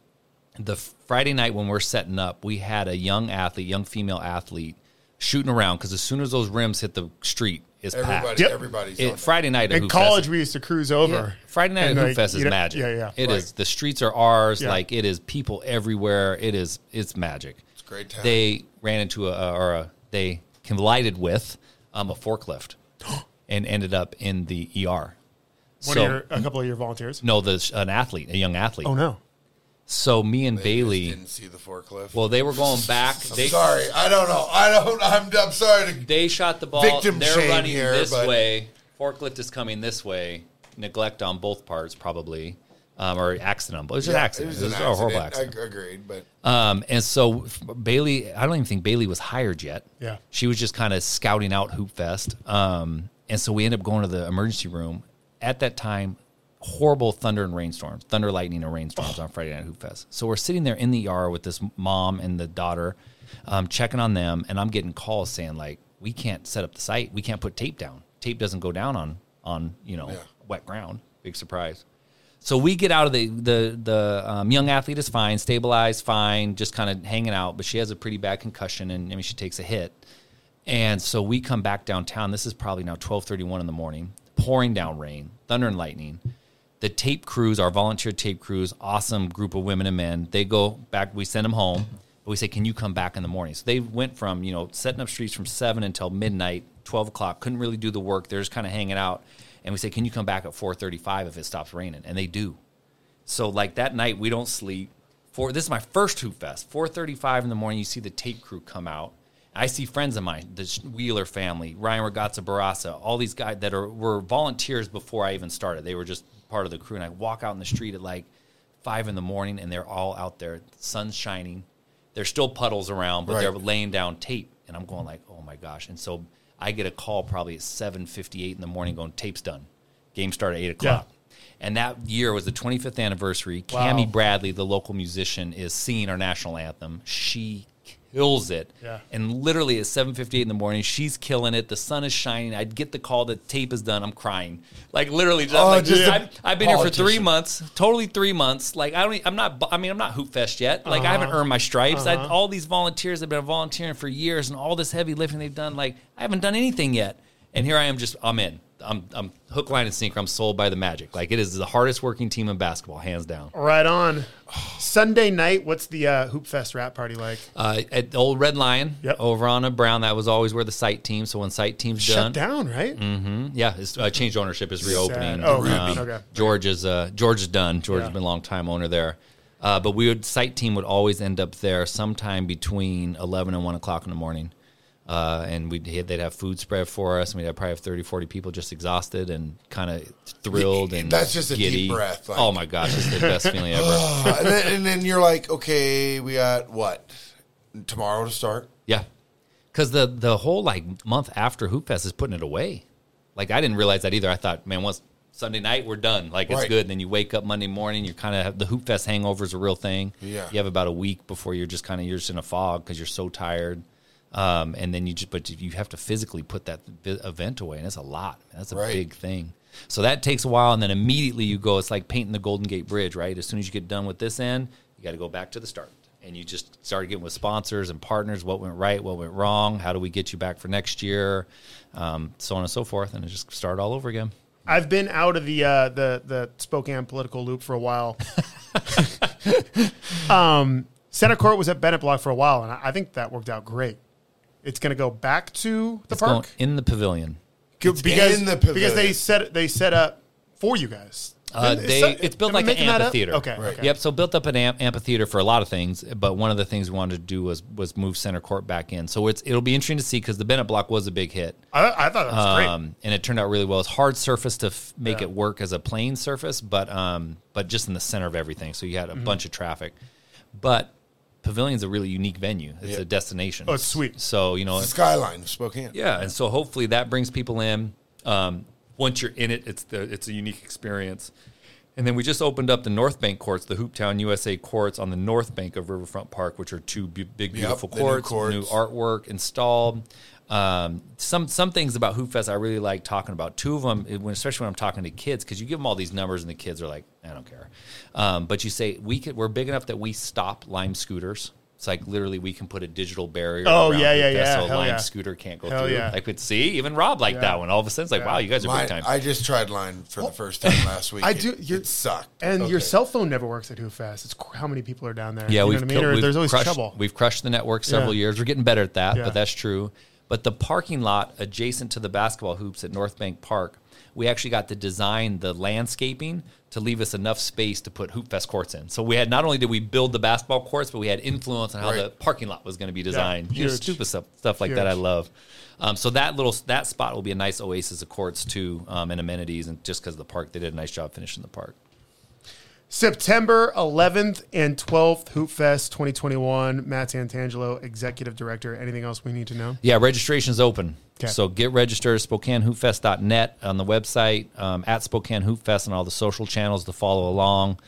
the Friday night when we're setting up, we had a young athlete, young female athlete, shooting around because as soon as those rims hit the street, it's Everybody, packed. Yep. everybody's on It, that. Friday night at In Hoop college, Fest, we used to cruise over. yeah, Friday night And, at Hoop like, Fest is know- magic. yeah, yeah, It is. right. The streets are ours. Yeah. Like it is people everywhere. It is. It's magic. It's a great time. They ran into a or a, they collided with um, a forklift and ended up in the ER. One so of your, a couple of your volunteers. no, the an athlete, a young athlete. Oh no. So me and They just Bailey. didn't see the forklift. Well, they were going back. They, sorry, I don't know. I don't. I'm. I'm sorry. To, They shot the ball. Victim They're shame running here, this but- way. Forklift is coming this way. Neglect on both parts, probably, um, or accident. on both. It was an accident. It was, an a horrible accident. accident. I agreed, but Um, and so f- Bailey, I don't even think Bailey was hired yet. Yeah. She was just kind of scouting out Hoop Fest. Um, and so we ended up going to the emergency room. At that time, horrible thunder and rainstorms, thunder, lightning, and rainstorms on Friday Night Hoop Fest. So we're sitting there in the ER with this mom and the daughter, um, checking on them, and I'm getting calls saying like, "We can't set up the site. We can't put tape down. Tape doesn't go down on on you know Yeah. wet ground. Big surprise." So we get out of the the the um, young athlete is fine, stabilized, fine, just kind of hanging out, but she has a pretty bad concussion, and I mean she takes a hit. And so we come back downtown. This is probably now twelve thirty one in the morning, pouring down rain, thunder and lightning. The tape crews, our volunteer tape crews, awesome group of women and men. They go back. We send them home, but we say, "Can you come back in the morning?" So they went from you know setting up streets from seven until midnight, twelve o'clock. Couldn't really do the work. They're just kind of hanging out. And we say, "Can you come back at four thirty five if it stops raining?" And they do. So like that night, we don't sleep. For this is my first hoop fest. Four thirty-five in the morning, you see the tape crew come out. I see friends of mine, the Wheeler family, Ryan Ragazza Barassa, all these guys that are were volunteers before I even started. They were just part of the crew, and I walk out in the street at like five in the morning, and they're all out there. The sun's shining. There's still puddles around, but they're laying down tape, and I'm going like, oh my gosh! And so I get a call probably at seven fifty-eight in the morning, going, tape's done. Game start at eight o'clock. And that year was the 25th anniversary. Wow. Cami Bradley, the local musician, is singing our national anthem. She kills it. Yeah. And literally at 7:58 in the morning, she's killing it. The sun is shining. I'd get the call that tape is done. I'm crying. Like literally, just, Oh, like, just I've, I've been here for three months. Totally three months. Like I don't. I'm not. I mean, I'm not hoop fest yet. Like I haven't uh-huh. earned my stripes. I, uh-huh. all these volunteers have been volunteering for years, and all this heavy lifting they've done. Like I haven't done anything yet. And here I am. Just I'm in. I'm I'm hook, line, and sinker. I'm sold by the magic. Like it is the hardest working team in basketball, hands down. Right on. Sunday night, what's the uh, Hoop Fest wrap party like? Uh, at the old Red Lion Yep. over on a Brown, that was always where the site team. So when site team's Shut done, down, right? hmm yeah, it's uh, changed ownership is reopening. Sad. Oh. Um, Okay. George is uh, George is done. George Yeah. has been a long time owner there. Uh, but we would site team would always end up there sometime between eleven and one o'clock in the morning. Uh, and we'd they'd have food spread for us, and we'd have probably have 30, 40 people just exhausted and kind of thrilled and That's just a deep giddy. breath, like- oh my gosh, it's the best feeling ever. Uh, and, then, and then you're like, okay, we got what tomorrow to start. Yeah, because the the whole like month after Hoop Fest is putting it away. Like I didn't realize that either. I thought, man, once Sunday night we're done, like it's Right. good. And then you wake up Monday morning, you're kind of the Hoop Fest hangover is a real thing. Yeah. you have about a week before you're just kind of you're just in a fog because you're so tired. Um, and then you just but you have to physically put that event away, and it's a lot. That's a Right. big thing. So that takes a while, and then immediately you go. It's like painting the Golden Gate Bridge, right? As soon as you get done with this end, you got to go back to the start, and you just start getting with sponsors and partners. What went right? What went wrong? How do we get you back for next year? Um, so on and so forth, and just start all over again. I've been out of the uh, the the Spokane political loop for a while. um, Center Court was at Bennett Block for a while, and I I think that worked out great. It's going to go back to the It's going park in the pavilion. because in the because they set they set up for you guys. Uh, they, that- it's built like an making amphitheater. Okay, Right. okay. Yep. So built up an am- amphitheater for a lot of things, but one of the things we wanted to do was was move center court back in. So it's it'll be interesting to see because the Bennett block was a big hit, I, I thought that was great. um, and it turned out really well. It's hard surface to f- make it work as a plain surface, but um, but just in the center of everything. So you had a Mm-hmm. bunch of traffic, but Pavilion's a really unique venue. It's Yeah. a destination. Oh, it's sweet. So you know, The skyline of Spokane. yeah, and so hopefully that brings people in. Um, once you're in it, it's the it's a unique experience. And then we just opened up the North Bank courts, the Hooptown USA courts on the north bank of Riverfront Park, which are two bu- big, beautiful the new courts, courts. new artwork installed. Um, some some things about Hoop Fest I really like talking about. Two of them, when, especially when I'm talking to kids, because you give them all these numbers and the kids are like, I don't care. Um, but you say we could, we're big enough that we stop Lime scooters. It's like literally we can put a digital barrier. Oh, around yeah, yeah, Fest yeah. So a Hell Lime yeah. scooter can't go Hell through. yeah. I could see even Rob like Yeah. that one. All of a sudden, it's like, wow, you guys are Mine- big time. I just tried line for the first time last week. I do- you're- It sucked. and your cell phone never works at Who Fest. It's how many people are down there. Yeah, you we've, what I mean? killed- Or we've there's always crushed, trouble. We've crushed the network several Yeah. years. We're getting better at that, Yeah. but that's true. But the parking lot adjacent to the basketball hoops at North Bank Park, we actually got to design the landscaping to leave us enough space to put Hoop Fest courts in. So we had not only did we build the basketball courts, but we had influence on how Right. the parking lot was going to be designed. Know, stupid stuff, stuff like that. I love. Um, so that little that spot will be a nice oasis of courts too, um, and amenities, and just because the park, they did a nice job finishing the park. September 11th and 12th, Hoop Fest 2021. Matt Santangelo, Executive Director. Anything else we need to know? Yeah, registration's open. Okay. So get registered, SpokaneHoopFest.net on the website, um, at Spokane Hoop Fest on all the social channels to follow along.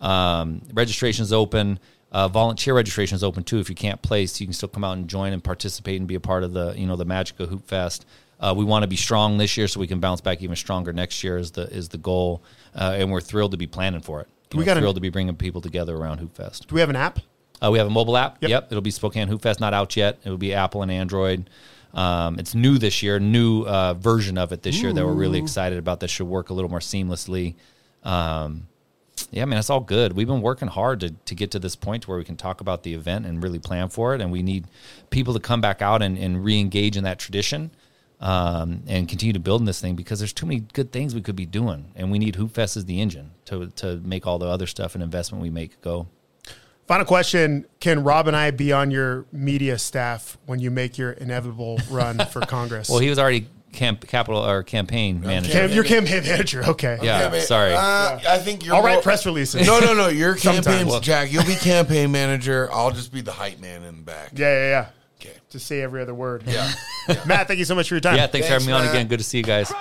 Um, registration's open. Uh, volunteer registration is open too. If you can't place, you can still come out and join and participate and be a part of the you know the magic of Hoop Fest. Uh, we want to be strong this year so we can bounce back even stronger next year is the is the goal, uh, and we're thrilled to be planning for it. You We know, got an- thrilled to be bringing people together around Hoop Fest. Do we have an app? Uh, we have a mobile app. Yep. Yep. It'll be Spokane Hoop Fest, not out yet. It will be Apple and Android. Um, it's new this year, new uh, version of it this year that we're really excited about. That should work a little more seamlessly. Um, yeah, man, it's all good. We've been working hard to, to get to this point where we can talk about the event and really plan for it. And we need people to come back out and, and re engage in that tradition um, and continue to build in this thing because there's too many good things we could be doing. And we need Hoop Fest as the engine to, to make all the other stuff and investment we make go. Final question Can Rob and I be on your media staff when you make your inevitable run for Congress? Well, he was already camp capital or campaign manager. Cam, your campaign manager. Okay. Yeah, man, sorry. Uh, I think you're. I'll write more- press releases. No, no, no. Your Sometimes. campaign, Jack. You'll be campaign manager. I'll just be the hype man in the back. Yeah, yeah, yeah. Okay. Just say every other word. Yeah. Matt, thank you so much for your time. yeah, thanks, for Thanks, having me on Matt. again. Good to see you guys.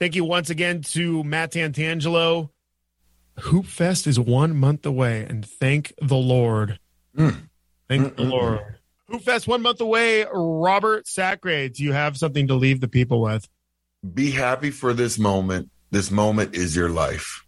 Thank you once again to Matt Santangelo. Hoop Fest is one month away, and thank the Lord. Mm. Thank the Lord. Hoop Fest one month away. Robert Sacre, do you have something to leave the people with? Be happy for this moment. This moment is your life.